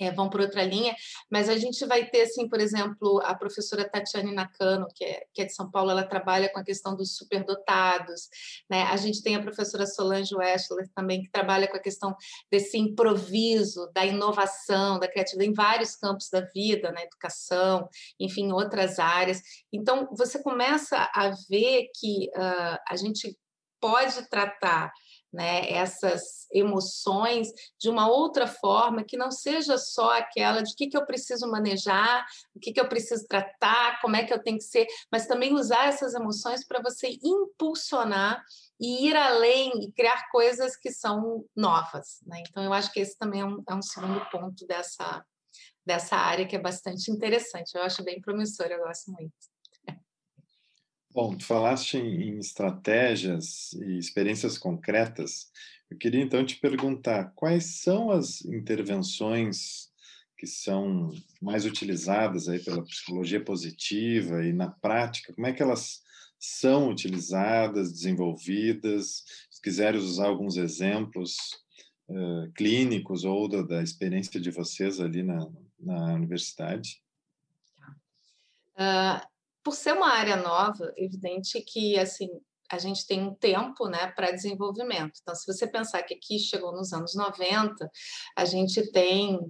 é, vão por outra linha, mas a gente vai ter, assim, por exemplo, a professora Tatiane Nakano, que é, que é de São Paulo, ela trabalha com a questão dos superdotados, né? A gente tem a professora Solange Westler também, que trabalha com a questão desse improviso, da inovação, da criatividade em vários campos da vida, na educação, enfim, outras áreas. Então, você começa a ver que uh, a gente pode tratar né, essas emoções de uma outra forma que não seja só aquela de o que, que eu preciso manejar, o que, que eu preciso tratar, como é que eu tenho que ser, mas também usar essas emoções para você impulsionar e ir além e criar coisas que são novas. Né? Então, eu acho que esse também é um, é um segundo ponto dessa, dessa área que é bastante interessante. Eu acho bem promissor, eu gosto muito. Bom, tu falaste em, estratégias e experiências concretas. Eu queria então te perguntar quais são as intervenções que são mais utilizadas aí pela psicologia positiva e na prática, como é que elas são utilizadas, desenvolvidas? Se quiseres usar alguns exemplos uh, clínicos ou da, da, experiência de vocês ali na, na universidade. Uh, por ser uma área nova, evidente que assim a gente tem um tempo né, para desenvolvimento. Então, se você pensar que aqui chegou nos anos 90, a gente tem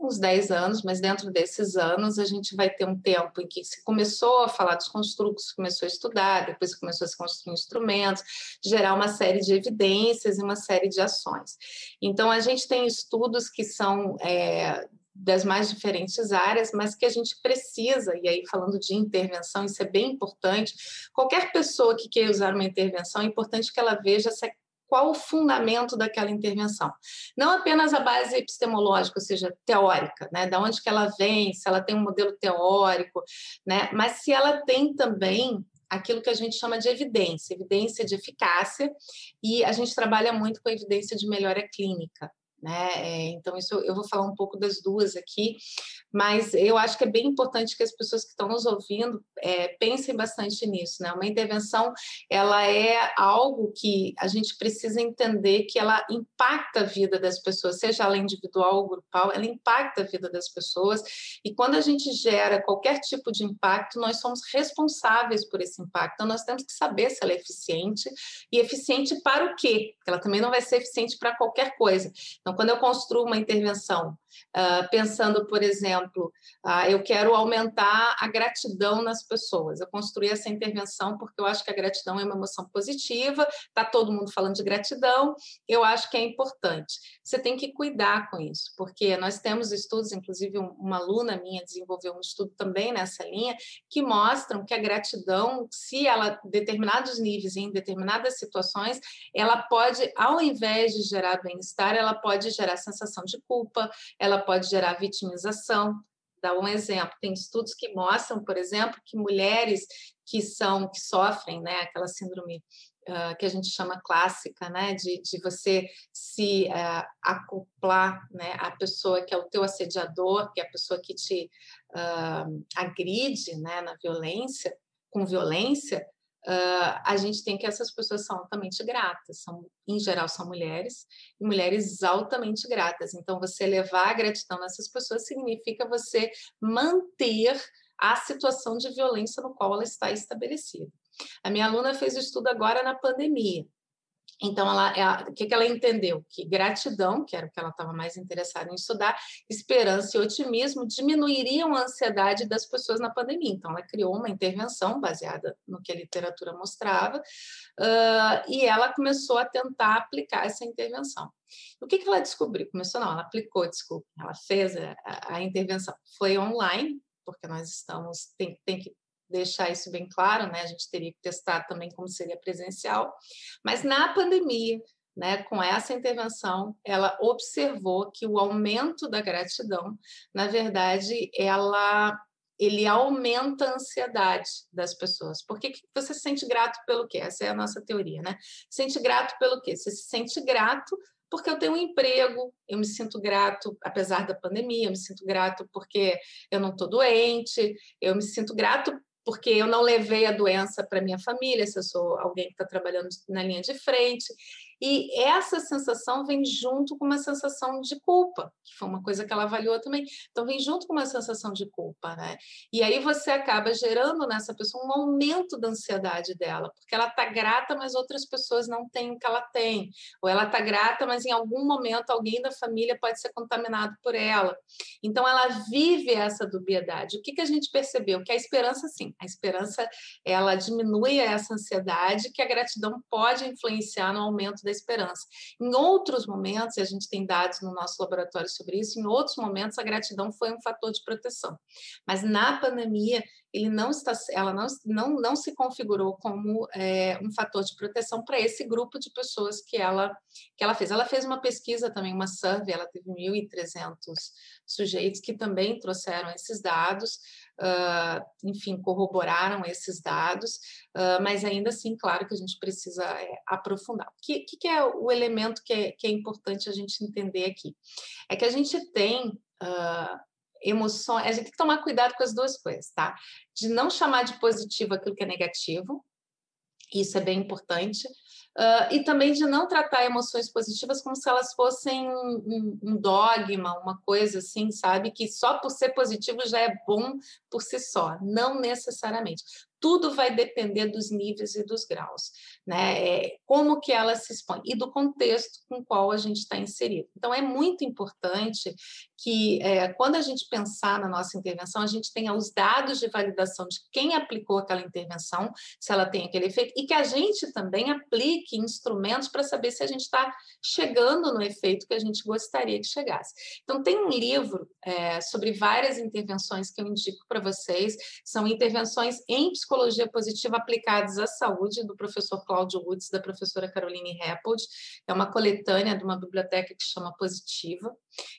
uns 10 anos, mas dentro desses anos a gente vai ter um tempo em que se começou a falar dos construtos, começou a estudar, depois começou a se construir instrumentos, gerar uma série de evidências e uma série de ações. Então, a gente tem estudos que são é, das mais diferentes áreas, mas que a gente precisa, e aí falando de intervenção, isso é bem importante. Qualquer pessoa que queira usar uma intervenção, é importante que ela veja se, qual o fundamento daquela intervenção. Não apenas a base epistemológica, ou seja, teórica, né? Da onde que ela vem, se ela tem um modelo teórico, né? Mas se ela tem também aquilo que a gente chama de evidência, evidência de eficácia, e a gente trabalha muito com evidência de melhora clínica. Né? É, então, isso eu vou falar um pouco das duas aqui, mas eu acho que é bem importante que as pessoas que estão nos ouvindo é, pensem bastante nisso. Né? Uma intervenção ela é algo que a gente precisa entender que ela impacta a vida das pessoas, seja ela individual ou grupal, ela impacta a vida das pessoas, e quando a gente gera qualquer tipo de impacto, nós somos responsáveis por esse impacto. Então, nós temos que saber se ela é eficiente, e eficiente para o quê? Ela também não vai ser eficiente para qualquer coisa. Então, quando eu construo uma intervenção, uh, pensando, por exemplo, uh, eu quero aumentar a gratidão nas pessoas, eu construí essa intervenção porque eu acho que a gratidão é uma emoção positiva, está todo mundo falando de gratidão, eu acho que é importante. Você tem que cuidar com isso, porque nós temos estudos, inclusive uma aluna minha desenvolveu um estudo também nessa linha, que mostram que a gratidão, se ela, determinados níveis, em determinadas situações, ela pode, ao invés de gerar bem-estar, ela pode pode gerar sensação de culpa, ela pode gerar vitimização. Dá um exemplo, tem estudos que mostram, por exemplo, que mulheres que são que sofrem, né, aquela síndrome Uh, que a gente chama clássica, né, de, de você se uh, acoplar, né, à pessoa que é o teu assediador, que é a pessoa que te uh, agride, né, na violência, com violência, uh, a gente tem que essas pessoas são altamente gratas, são, em geral são mulheres, e mulheres altamente gratas. Então, você levar a gratidão nessas pessoas significa você manter a situação de violência no qual ela está estabelecida. A minha aluna fez o estudo agora na pandemia. Então, ela, ela, o que, que ela entendeu? Que gratidão, que era o que ela estava mais interessada em estudar, esperança e otimismo diminuiriam a ansiedade das pessoas na pandemia. Então, ela criou uma intervenção baseada no que a literatura mostrava, uh, e ela começou a tentar aplicar essa intervenção. O que, que ela descobriu? Começou, não, ela aplicou, desculpa, ela fez a, a, a intervenção. Foi online, porque nós estamos, tem, tem que deixar isso bem claro, né? A gente teria que testar também como seria presencial, mas na pandemia, né, com essa intervenção, ela observou que o aumento da gratidão, na verdade, ela ele aumenta a ansiedade das pessoas. Por que, você se sente grato pelo quê? Essa é a nossa teoria, né? Sente grato pelo quê? Você se sente grato porque eu tenho um emprego, eu me sinto grato, apesar da pandemia, eu me sinto grato porque eu não estou doente, eu me sinto grato porque eu não levei a doença para minha família, se eu sou alguém que está trabalhando na linha de frente. E essa sensação vem junto com uma sensação de culpa, que foi uma coisa que ela avaliou também. Então, vem junto com uma sensação de culpa, né? E aí você acaba gerando nessa pessoa um aumento da ansiedade dela, porque ela está grata, mas outras pessoas não têm o que ela tem. Ou ela está grata, mas em algum momento alguém da família pode ser contaminado por ela. Então, ela vive essa dubiedade. O que, que a gente percebeu? Que a esperança, sim, a esperança, ela diminui essa ansiedade, que a gratidão pode influenciar no aumento da esperança. Em outros momentos, e a gente tem dados no nosso laboratório sobre isso, em outros momentos a gratidão foi um fator de proteção. Mas na pandemia, ele não está, ela não, não, não se configurou como é, um fator de proteção para esse grupo de pessoas que ela, que ela fez. Ela fez uma pesquisa também, uma survey, ela teve 1.300 sujeitos que também trouxeram esses dados, uh, enfim, corroboraram esses dados, uh, mas ainda assim, claro que a gente precisa é, aprofundar. O que, que, é o elemento que é, que é importante a gente entender aqui? É que a gente tem. Uh, emoções, a gente tem que tomar cuidado com as duas coisas, tá? De não chamar de positivo aquilo que é negativo, isso é bem importante, uh, e também de não tratar emoções positivas como se elas fossem um, um, um, dogma, uma coisa assim, sabe? Que só por ser positivo já é bom por si só. Não necessariamente tudo vai depender dos níveis e dos graus, né? É, como que ela se expõe e do contexto com qual a gente está inserido. Então, é muito importante que, é, quando a gente pensar na nossa intervenção, a gente tenha os dados de validação de quem aplicou aquela intervenção, se ela tem aquele efeito, e que a gente também aplique instrumentos para saber se a gente está chegando no efeito que a gente gostaria que chegasse. Então, tem um livro é, sobre várias intervenções que eu indico para vocês, são intervenções em psicologia positiva aplicadas à saúde, do professor Cláudio Woods, da professora Caroline Rappold. É uma coletânea de uma biblioteca que chama Positiva.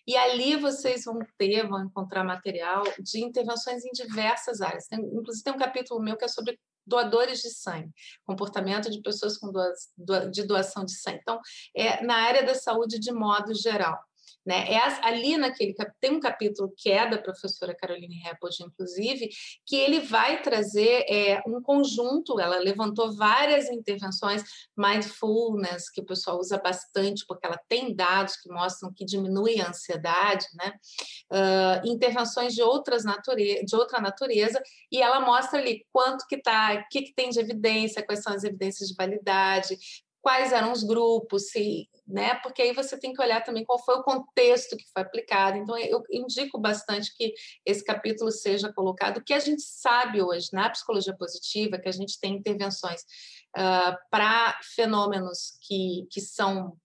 E ali vocês vão ter, vão encontrar material de intervenções em diversas áreas. Tem, inclusive, tem um capítulo meu que é sobre doadores de sangue, comportamento de pessoas com doa, de doação de sangue. Então, é na área da saúde de modo geral. Né? É ali naquele tem um capítulo que é da professora Caroline Reppold, inclusive, que ele vai trazer é, um conjunto. Ela levantou várias intervenções mindfulness que o pessoal usa bastante porque ela tem dados que mostram que diminui a ansiedade, né? Uh, intervenções de outras natureza, de outra natureza e ela mostra ali quanto que tá, o que, que tem de evidência, quais são as evidências de validade, quais eram os grupos, se, né? Porque aí você tem que olhar também qual foi o contexto que foi aplicado. Então, eu indico bastante que esse capítulo seja colocado. O que a gente sabe hoje na psicologia positiva, que a gente tem intervenções uh, para fenômenos que, que são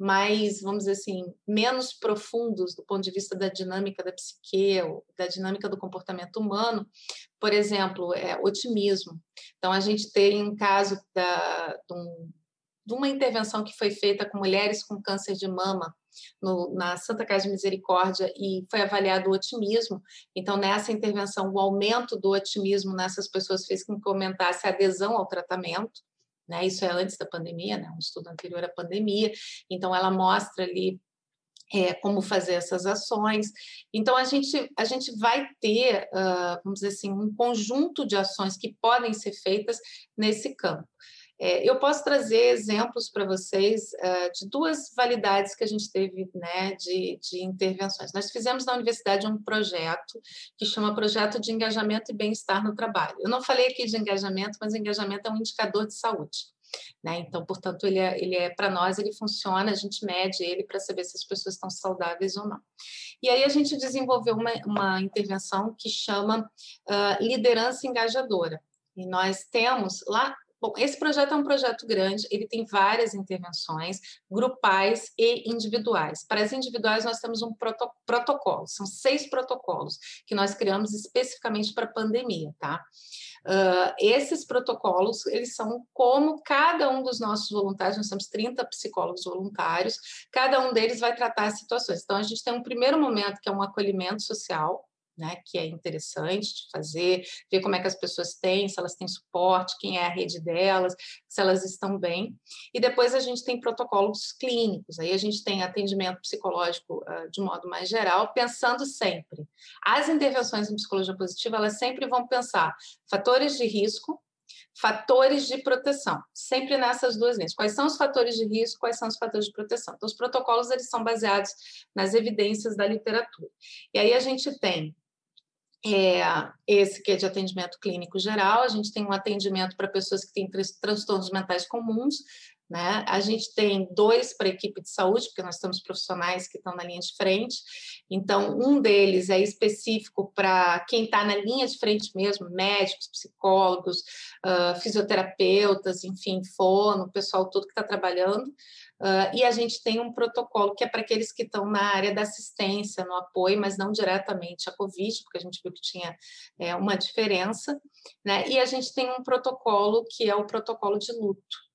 mais, vamos dizer assim, menos profundos do ponto de vista da dinâmica da psique, da dinâmica do comportamento humano, por exemplo, é otimismo. Então, a gente tem um caso da, de um de uma intervenção que foi feita com mulheres com câncer de mama no, na Santa Casa de Misericórdia e foi avaliado o otimismo. Então, nessa intervenção, o aumento do otimismo nessas pessoas fez com que aumentasse a adesão ao tratamento. Né? Isso é antes da pandemia, né? um estudo anterior à pandemia. Então, ela mostra ali é, como fazer essas ações. Então, a gente, a gente vai ter, uh, vamos dizer assim, um conjunto de ações que podem ser feitas nesse campo. É, eu posso trazer exemplos para vocês uh, de duas validades que a gente teve né, de, de intervenções. Nós fizemos na universidade um projeto que chama Projeto de Engajamento e Bem-Estar no Trabalho. Eu não falei aqui de engajamento, mas engajamento é um indicador de saúde. Né? Então, portanto, ele é, ele é para nós, ele funciona, a gente mede ele para saber se as pessoas estão saudáveis ou não. E aí a gente desenvolveu uma, uma intervenção que chama uh, liderança engajadora. E nós temos lá Bom, esse projeto é um projeto grande, ele tem várias intervenções, grupais e individuais. Para as individuais, nós temos um proto protocolo, são seis protocolos que nós criamos especificamente para a pandemia, tá? Uh, esses protocolos, eles são como cada um dos nossos voluntários, nós temos 30 psicólogos voluntários, cada um deles vai tratar as situações. Então, a gente tem um primeiro momento que é um acolhimento social, né, que é interessante de fazer, ver como é que as pessoas têm, se elas têm suporte, quem é a rede delas, se elas estão bem. E depois a gente tem protocolos clínicos, aí a gente tem atendimento psicológico uh, de modo mais geral, pensando sempre. As intervenções em psicologia positiva, elas sempre vão pensar fatores de risco, fatores de proteção, sempre nessas duas linhas. Quais são os fatores de risco, quais são os fatores de proteção? Então, os protocolos eles são baseados nas evidências da literatura. E aí a gente tem é, esse que é de atendimento clínico geral, a gente tem um atendimento para pessoas que têm transtornos mentais comuns, Né? A gente tem dois para a equipe de saúde, porque nós temos profissionais que estão na linha de frente. Então, um deles é específico para quem está na linha de frente mesmo, médicos, psicólogos, uh, fisioterapeutas, enfim, fono, o pessoal todo que está trabalhando. Uh, e a gente tem um protocolo que é para aqueles que estão na área da assistência, no apoio, mas não diretamente à Covid, porque a gente viu que tinha é, uma diferença. Né? E a gente tem um protocolo que é o protocolo de luto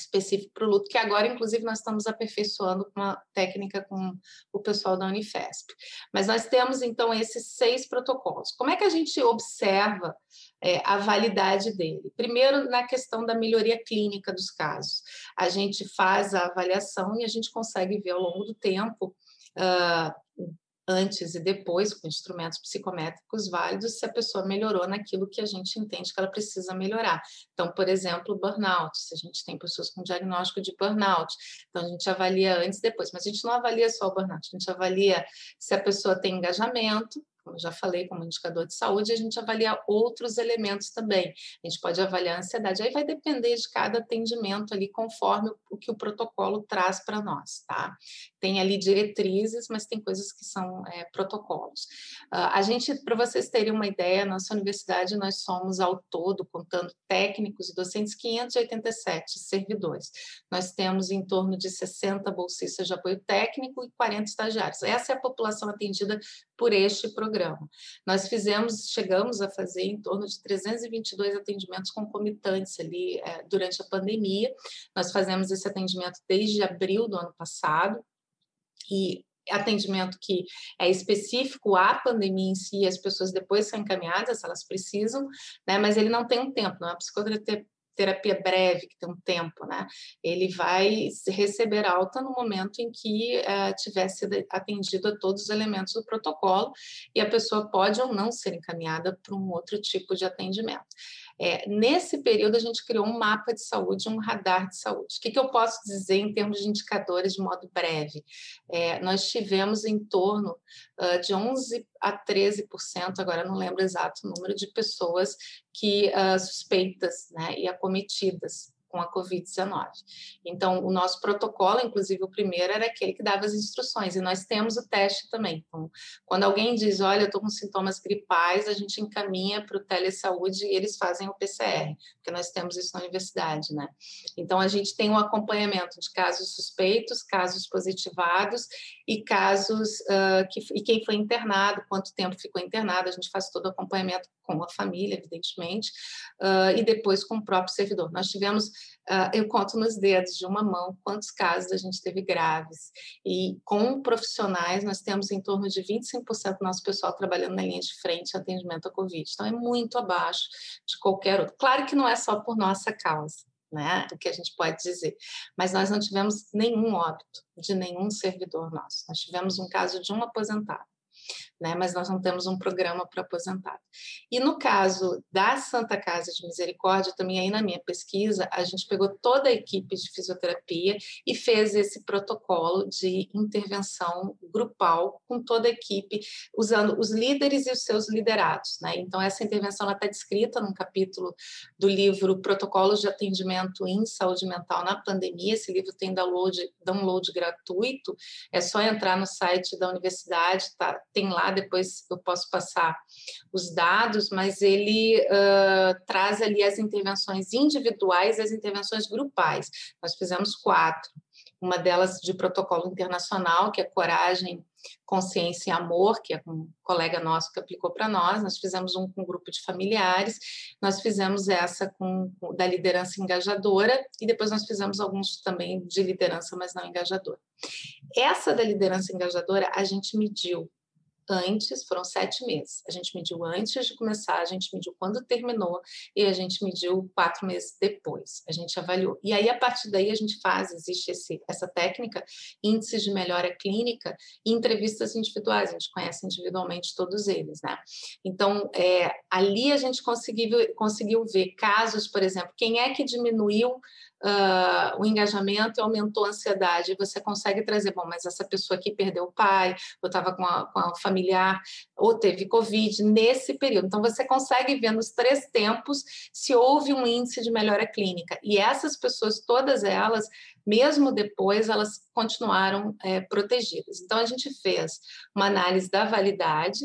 específico para o luto, que agora, inclusive, nós estamos aperfeiçoando com uma técnica com o pessoal da Unifesp. Mas nós temos, então, esses seis protocolos. Como é que a gente observa é, a validade dele? Primeiro, na questão da melhoria clínica dos casos. A gente faz a avaliação e a gente consegue ver ao longo do tempo Uh, antes e depois, com instrumentos psicométricos válidos, se a pessoa melhorou naquilo que a gente entende que ela precisa melhorar. Então, por exemplo, burnout, se a gente tem pessoas com diagnóstico de burnout, então a gente avalia antes e depois, mas a gente não avalia só o burnout, a gente avalia se a pessoa tem engajamento, como eu já falei, como indicador de saúde, a gente avalia outros elementos também. A gente pode avaliar a ansiedade, aí vai depender de cada atendimento ali, conforme o que o protocolo traz para nós, tá? Tem ali diretrizes, mas tem coisas que são é, protocolos. Uh, a gente, para vocês terem uma ideia, nossa universidade, nós somos ao todo, contando técnicos e docentes, 587 servidores. Nós temos em torno de 60 bolsistas de apoio técnico e 40 estagiários. Essa é a população atendida por este programa. Nós fizemos, chegamos a fazer em torno de 322 atendimentos concomitantes ali é, durante a pandemia. Nós fazemos esse atendimento desde abril do ano passado e atendimento que é específico à pandemia em si, as pessoas depois são encaminhadas, elas precisam, né? Mas ele não tem um tempo, não é psicoterapia terapia breve, que tem um tempo, né? Ele vai receber alta no momento em que uh, tiver sido atendido a todos os elementos do protocolo e a pessoa pode ou não ser encaminhada para um outro tipo de atendimento. É, nesse período, a gente criou um mapa de saúde, um radar de saúde. O que, que eu posso dizer em termos de indicadores de modo breve? É, nós tivemos em torno uh, de 11 a 13%, agora não lembro o exato número, de pessoas que uh, suspeitas né, e acometidas com a Covid-19. Então, o nosso protocolo, inclusive o primeiro, era aquele que dava as instruções, e nós temos o teste também. Então, quando alguém diz, olha, eu estou com sintomas gripais, a gente encaminha para o telesaúde e eles fazem o PCR, porque nós temos isso na universidade, né? Então, a gente tem um acompanhamento de casos suspeitos, casos positivados e casos uh, que, e quem foi internado, quanto tempo ficou internado, a gente faz todo o acompanhamento com a família, evidentemente, uh, e depois com o próprio servidor. Nós tivemos, uh, eu conto nos dedos de uma mão quantos casos a gente teve graves, e com profissionais nós temos em torno de 25% do nosso pessoal trabalhando na linha de frente em atendimento à Covid, então é muito abaixo de qualquer outro. Claro que não é só por nossa causa, né? O que a gente pode dizer. Mas nós não tivemos nenhum óbito de nenhum servidor nosso. Nós tivemos um caso de um aposentado né? mas nós não temos um programa para aposentado. E no caso da Santa Casa de Misericórdia, também aí na minha pesquisa, a gente pegou toda a equipe de fisioterapia e fez esse protocolo de intervenção grupal com toda a equipe, usando os líderes e os seus liderados. Né? Então, essa intervenção está descrita num capítulo do livro Protocolos de Atendimento em Saúde Mental na Pandemia. Esse livro tem download, download gratuito, é só entrar no site da universidade, tá, tem lá depois eu posso passar os dados, mas ele uh, traz ali as intervenções individuais e as intervenções grupais. Nós fizemos quatro. Uma delas de protocolo internacional, que é Coragem, Consciência e Amor, que é um colega nosso que aplicou para nós. Nós fizemos um com um grupo de familiares, nós fizemos essa com, com, da liderança engajadora e depois nós fizemos alguns também de liderança, mas não engajadora. Essa da liderança engajadora a gente mediu antes, foram sete meses. A gente mediu antes de começar, a gente mediu quando terminou e a gente mediu quatro meses depois. A gente avaliou. E aí, a partir daí, a gente faz, existe esse, essa técnica, índices de melhora clínica e entrevistas individuais. A gente conhece individualmente todos eles, né? Então, é, ali a gente conseguiu, conseguiu ver casos, por exemplo, quem é que diminuiu uh, o engajamento e aumentou a ansiedade. Você consegue trazer, bom, mas essa pessoa aqui perdeu o pai, ou estava com com a familiar, ou teve Covid nesse período. Então, você consegue ver nos três tempos se houve um índice de melhora clínica. E essas pessoas, todas elas, mesmo depois, elas continuaram é, protegidas. Então, a gente fez uma análise da validade,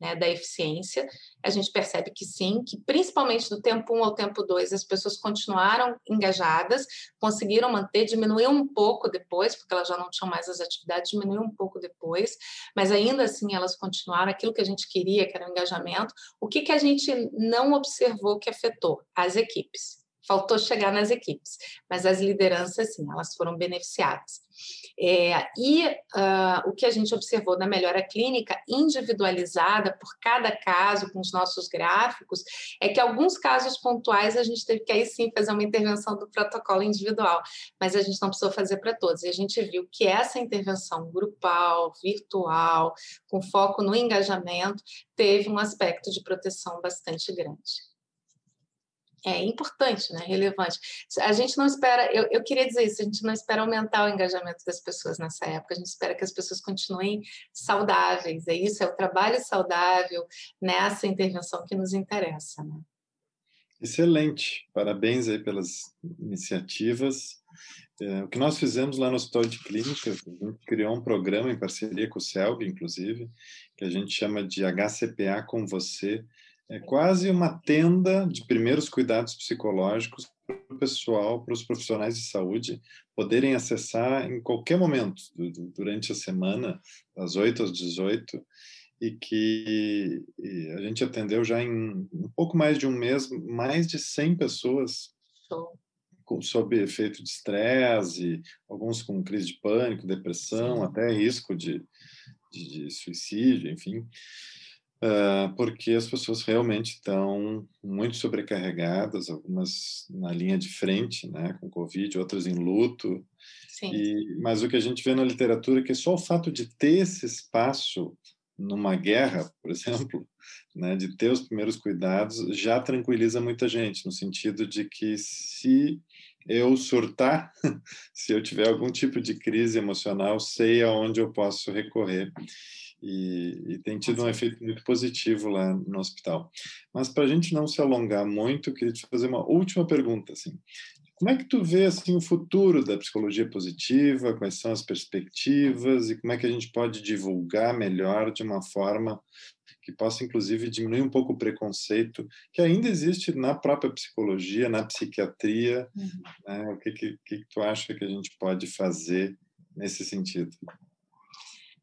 né, da eficiência, a gente percebe que sim, que principalmente do tempo 1 ao tempo 2 as pessoas continuaram engajadas, conseguiram manter, diminuiu um pouco depois, porque elas já não tinham mais as atividades, diminuiu um pouco depois, mas ainda assim elas continuaram aquilo que a gente queria, que era o engajamento. O que, que a gente não observou que afetou? As equipes faltou chegar nas equipes, mas as lideranças, sim, elas foram beneficiadas. É, e uh, o que a gente observou na melhora clínica individualizada por cada caso, com os nossos gráficos, é que alguns casos pontuais a gente teve que aí sim fazer uma intervenção do protocolo individual, mas a gente não precisou fazer para todos. E a gente viu que essa intervenção grupal, virtual, com foco no engajamento, teve um aspecto de proteção bastante grande é importante, né? relevante. A gente não espera, eu, eu queria dizer isso, a gente não espera aumentar o engajamento das pessoas nessa época, a gente espera que as pessoas continuem saudáveis, é isso, é o trabalho saudável nessa intervenção que nos interessa. Né? Excelente, parabéns aí pelas iniciativas. É, o que nós fizemos lá no Hospital de Clínica, a gente criou um programa em parceria com o CELB, inclusive, que a gente chama de HCPA com você, é quase uma tenda de primeiros cuidados psicológicos para o pessoal, para os profissionais de saúde poderem acessar em qualquer momento durante a semana, das 8 às 18, e que a gente atendeu já em um pouco mais de um mês, mais de 100 pessoas com, sob efeito de estresse, alguns com crise de pânico, depressão, Sim. até risco de, de, de suicídio, enfim. Ah, porque as pessoas realmente estão muito sobrecarregadas, algumas na linha de frente, né, com Covid, outras em luto. Sim. E, mas o que a gente vê na literatura é que só o fato de ter esse espaço numa guerra, por [laughs] exemplo, né, de ter os primeiros cuidados, já tranquiliza muita gente, no sentido de que se eu surtar, [laughs] se eu tiver algum tipo de crise emocional, sei aonde eu posso recorrer e, e tem tido um efeito muito positivo lá no hospital. Mas para a gente não se alongar muito, eu queria te fazer uma última pergunta, assim. Como é que tu vê assim o futuro da psicologia positiva? Quais são as perspectivas e como é que a gente pode divulgar melhor de uma forma que possa inclusive diminuir um pouco o preconceito que ainda existe na própria psicologia, na psiquiatria? Uhum. Né? O que, que, que tu acha que a gente pode fazer nesse sentido?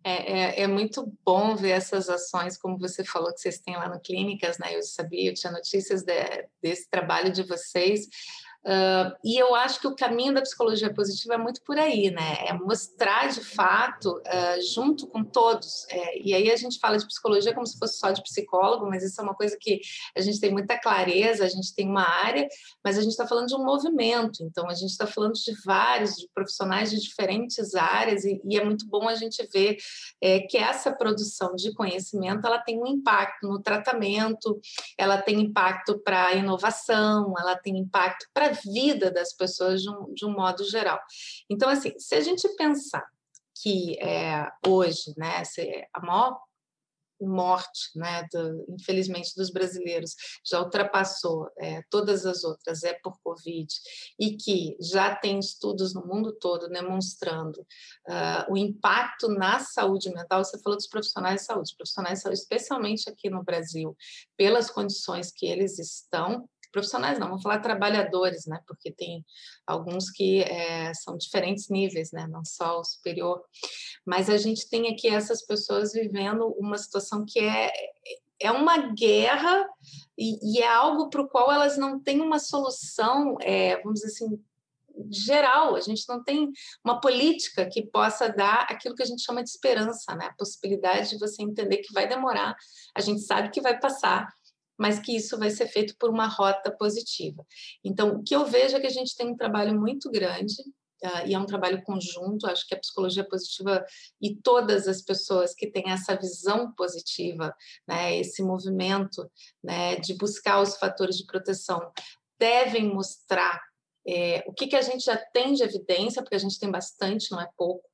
É, é, é, muito bom ver essas ações, como você falou que vocês têm lá no Clínicas, né? Eu sabia, eu tinha notícias de, desse trabalho de vocês. Uh, e eu acho que o caminho da psicologia positiva é muito por aí, né? É mostrar de fato, uh, junto com todos. É, e aí a gente fala de psicologia como se fosse só de psicólogo, mas isso é uma coisa que a gente tem muita clareza, a gente tem uma área, mas a gente está falando de um movimento. Então a gente está falando de vários, de profissionais de diferentes áreas, e, e é muito bom a gente ver é, que essa produção de conhecimento ela tem um impacto no tratamento, ela tem impacto para a inovação, ela tem impacto para vida das pessoas de um, de um modo geral. Então, assim, se a gente pensar que é, hoje, né, a maior morte, né, do, infelizmente, dos brasileiros já ultrapassou é, todas as outras, é por Covid, e que já tem estudos no mundo todo demonstrando uh, o impacto na saúde mental. Você falou dos profissionais de saúde, profissionais de saúde, especialmente aqui no Brasil, pelas condições que eles estão, profissionais não, vamos falar trabalhadores, né? Porque tem alguns que é, são diferentes níveis, né? Não só o superior. Mas a gente tem aqui essas pessoas vivendo uma situação que é é uma guerra e, e é algo para o qual elas não têm uma solução, é, vamos dizer assim, geral. A gente não tem uma política que possa dar aquilo que a gente chama de esperança, né? A possibilidade de você entender que vai demorar, a gente sabe que vai passar, mas que isso vai ser feito por uma rota positiva. Então, o que eu vejo é que a gente tem um trabalho muito grande Uh, e é um trabalho conjunto. Acho que a psicologia positiva e todas as pessoas que têm essa visão positiva, né, esse movimento né, de buscar os fatores de proteção, devem mostrar é, o que, que a gente já tem de evidência, porque a gente tem bastante, não é pouco,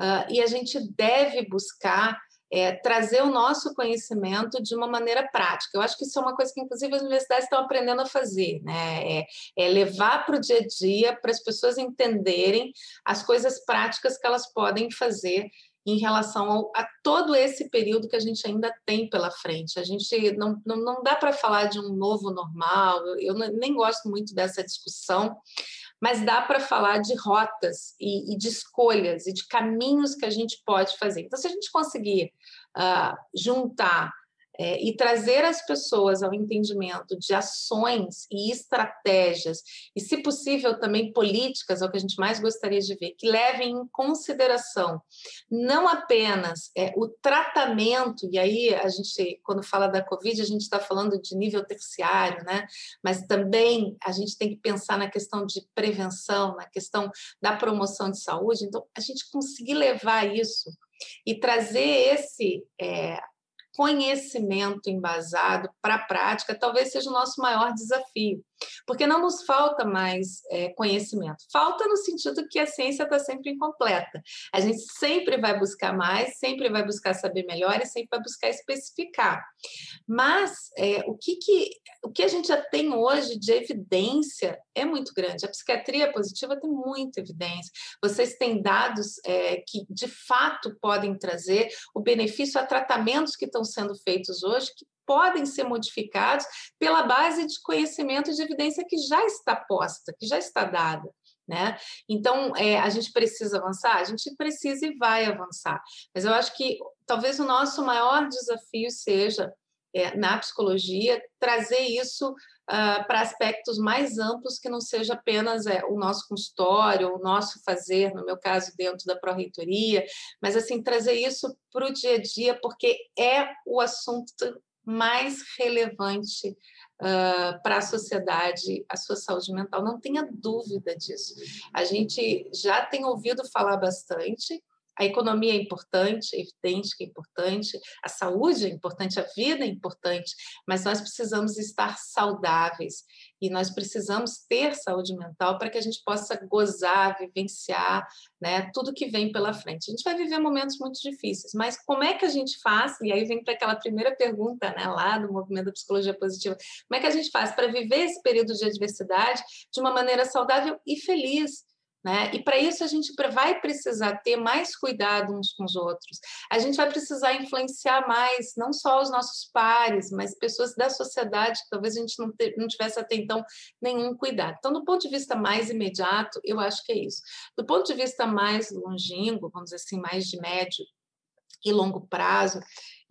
uh, e a gente deve buscar é, trazer o nosso conhecimento de uma maneira prática. Eu acho que isso é uma coisa que, inclusive, as universidades estão aprendendo a fazer, né? É, é levar para o dia a dia, para as pessoas entenderem as coisas práticas que elas podem fazer em relação ao, a todo esse período que a gente ainda tem pela frente. A gente não, não, não dá para falar de um novo normal, eu, eu nem gosto muito dessa discussão, mas dá para falar de rotas e, e, de escolhas e de caminhos que a gente pode fazer. Então, se a gente conseguir uh, juntar é, e trazer as pessoas ao entendimento de ações e estratégias, e, se possível, também políticas, é o que a gente mais gostaria de ver, que levem em consideração não apenas é, o tratamento, e aí a gente, quando fala da Covid, a gente está falando de nível terciário, né? mas também a gente tem que pensar na questão de prevenção, na questão da promoção de saúde, então a gente conseguir levar isso e trazer esse é, conhecimento embasado para a prática talvez seja o nosso maior desafio, porque não nos falta mais é, conhecimento, falta no sentido que a ciência está sempre incompleta. A gente sempre vai buscar mais, sempre vai buscar saber melhor e sempre vai buscar especificar. Mas é, o, que, que, o que a gente já tem hoje de evidência é muito grande. A psiquiatria positiva tem muita evidência. Vocês têm dados é, que de fato podem trazer o benefício a tratamentos que estão sendo feitos hoje que podem ser modificados pela base de conhecimento e de evidência que já está posta, que já está dada. Né? Então, é, a gente precisa avançar? A gente precisa e vai avançar. Mas eu acho que talvez o nosso maior desafio seja, é, na psicologia, trazer isso uh, para aspectos mais amplos que não seja apenas é, o nosso consultório, o nosso fazer, no meu caso, dentro da pró-reitoria, mas assim, trazer isso para o dia a dia, porque é o assunto mais relevante uh, para a sociedade, a sua saúde mental, não tenha dúvida disso. A gente já tem ouvido falar bastante, a economia é importante, é evidente que é importante, a saúde é importante, a vida é importante, mas nós precisamos estar saudáveis e nós precisamos ter saúde mental para que a gente possa gozar, vivenciar né, tudo que vem pela frente. A gente vai viver momentos muito difíceis, mas como é que a gente faz? E aí vem para aquela primeira pergunta né, lá do movimento da psicologia positiva: como é que a gente faz para viver esse período de adversidade de uma maneira saudável e feliz? Né? E para isso a gente vai precisar ter mais cuidado uns com os outros. A gente vai precisar influenciar mais, não só os nossos pares, mas pessoas da sociedade que talvez a gente não, ter, não tivesse até então nenhum cuidado. Então, do ponto de vista mais imediato, eu acho que é isso. Do ponto de vista mais longínquo, vamos dizer assim, mais de médio e longo prazo,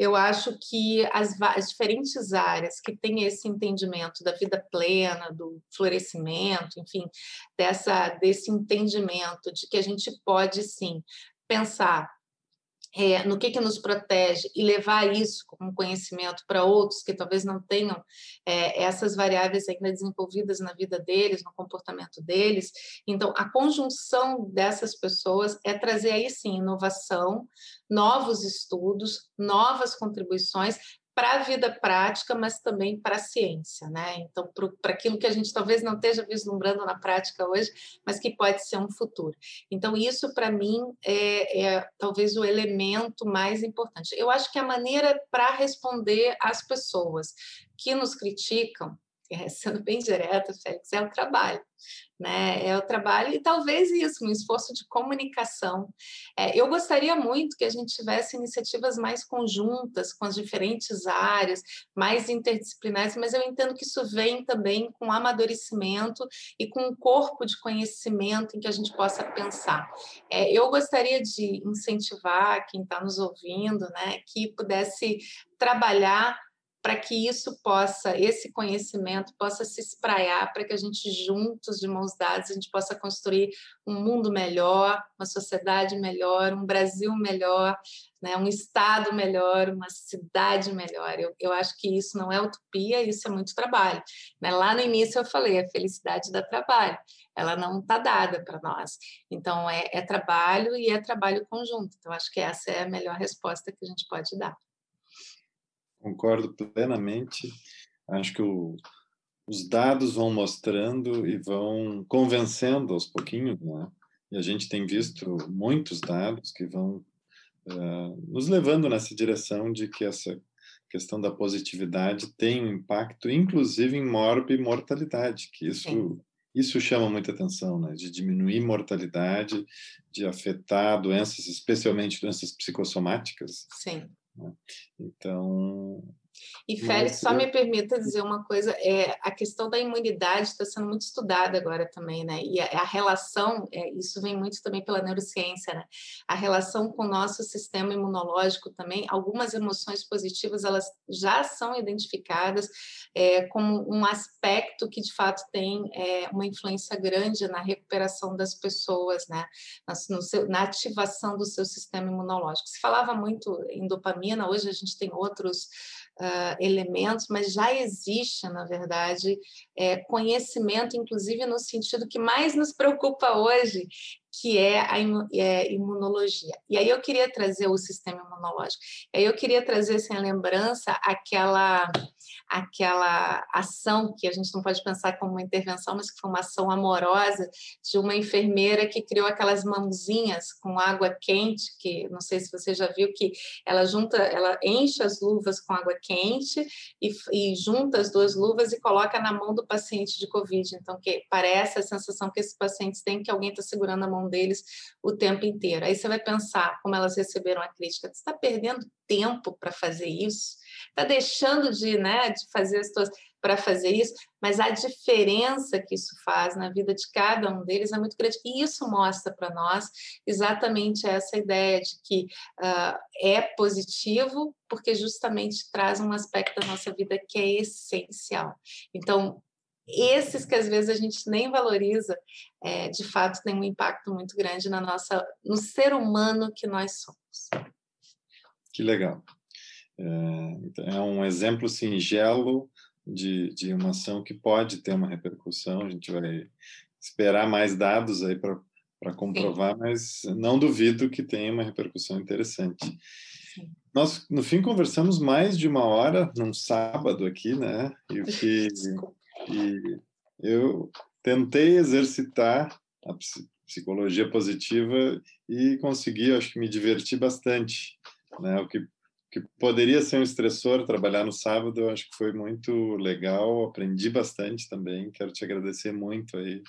eu acho que as, as, diferentes áreas que têm esse entendimento da vida plena, do florescimento, enfim, dessa, desse entendimento de que a gente pode sim pensar é, no que, que nos protege e levar isso como conhecimento para outros que talvez não tenham é, essas variáveis ainda desenvolvidas na vida deles, no comportamento deles. Então, a conjunção dessas pessoas é trazer aí sim inovação, novos estudos, novas contribuições para a vida prática, mas também para a ciência, né? Então, para aquilo que a gente talvez não esteja vislumbrando na prática hoje, mas que pode ser um futuro. Então, isso para mim é, é, talvez o elemento mais importante. Eu acho que a maneira para responder às pessoas que nos criticam [laughs] é, sendo bem direta, Félix, é o trabalho. Né? É o trabalho e talvez isso, um esforço de comunicação. É, eu gostaria muito que a gente tivesse iniciativas mais conjuntas com as diferentes áreas, mais interdisciplinares, mas eu entendo que isso vem também com amadurecimento e com um corpo de conhecimento em que a gente possa pensar. É, eu gostaria de incentivar quem está nos ouvindo, né, que pudesse trabalhar para que isso possa, esse conhecimento possa se espraiar, para que a gente juntos, de mãos dadas, a gente possa construir um mundo melhor, uma sociedade melhor, um Brasil melhor, né, um estado melhor, uma cidade melhor. Eu, eu acho que isso não é utopia, isso é muito trabalho. Né? Lá no início eu falei, a felicidade dá trabalho, ela não está dada para nós. Então é, é trabalho e é trabalho conjunto. Então acho que essa é a melhor resposta que a gente pode dar. Concordo plenamente. Acho que o, os dados vão mostrando e vão convencendo aos pouquinhos, né? E a gente tem visto muitos dados que vão uh, nos levando nessa direção de que essa questão da positividade tem um impacto, inclusive em morte e mortalidade, que isso isso chama muita atenção, né? De diminuir mortalidade, de afetar doenças, especialmente doenças psicossomáticas. Sim. Né? Então, e Félix, só me permita dizer uma coisa, é, a questão da imunidade está sendo muito estudada agora também, né? E a, a relação, é, isso vem muito também pela neurociência, né? A relação com o nosso sistema imunológico também, algumas emoções positivas, elas já são identificadas é, como um aspecto que, de fato, tem é, uma influência grande na recuperação das pessoas, né? Na, seu, na ativação do seu sistema imunológico. Se falava muito em dopamina, hoje a gente tem outros uh, elementos, mas já existe, na verdade, é, conhecimento, inclusive no sentido que mais nos preocupa hoje, que é a é, imunologia. E aí eu queria trazer o sistema imunológico. E aí eu queria trazer sem assim, lembrança aquela aquela ação que a gente não pode pensar como uma intervenção, mas que foi uma ação amorosa de uma enfermeira que criou aquelas mãozinhas com água quente, que não sei se você já viu que ela junta, ela enche as luvas com água quente e, e junta as duas luvas e coloca na mão do paciente de COVID. Então, que parece a sensação que esses pacientes têm que alguém está segurando a mão deles o tempo inteiro. Aí você vai pensar como elas receberam a crítica. Você está perdendo tempo para fazer isso? Está deixando de, né, de fazer as suas para fazer isso, mas a diferença que isso faz na vida de cada um deles é muito grande. E isso mostra para nós exatamente essa ideia de que uh, é positivo, porque justamente traz um aspecto da nossa vida que é essencial. Então, esses que às vezes a gente nem valoriza, é, de fato tem um impacto muito grande na nossa, no ser humano que nós somos. Que legal. É, então, é um exemplo singelo de, de uma ação que pode ter uma repercussão. A gente vai esperar mais dados aí para comprovar, Sim. mas não duvido que tenha uma repercussão interessante. Sim. Nós, no fim, conversamos mais de uma hora num sábado aqui, né? E o que [laughs] e eu tentei exercitar a psicologia positiva e consegui, acho que me diverti bastante, né? O que que poderia ser um estressor trabalhar no sábado, eu acho que foi muito legal, aprendi bastante também. Quero te agradecer muito aí,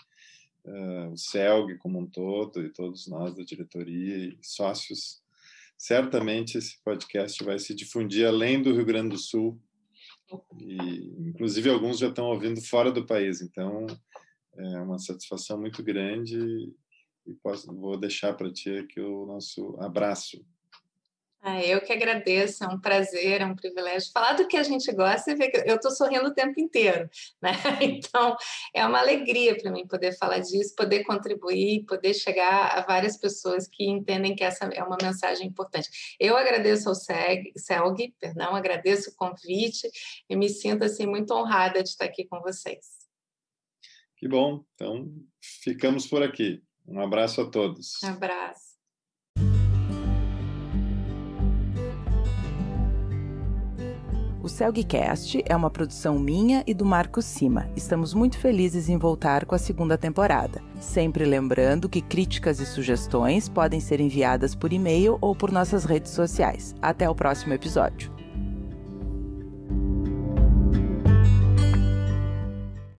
uh, o CELG como um todo e todos nós da diretoria e sócios. Certamente esse podcast vai se difundir além do Rio Grande do Sul, e inclusive alguns já estão ouvindo fora do país, então é uma satisfação muito grande e posso, vou deixar para ti aqui o nosso abraço. Ah, eu que agradeço, é um prazer, é um privilégio falar do que a gente gosta e ver que eu estou sorrindo o tempo inteiro, né? [laughs] Então é uma alegria para mim poder falar disso, poder contribuir, poder chegar a várias pessoas que entendem que essa é uma mensagem importante. Eu agradeço ao SEG, CELG, perdão, agradeço o convite e me sinto assim muito honrada de estar aqui com vocês. Que bom, então ficamos por aqui. Um abraço a todos. Um abraço. Celgcast é uma produção minha e do Marco Cima. Estamos muito felizes em voltar com a segunda temporada. Sempre lembrando que críticas e sugestões podem ser enviadas por e-mail ou por nossas redes sociais. Até o próximo episódio.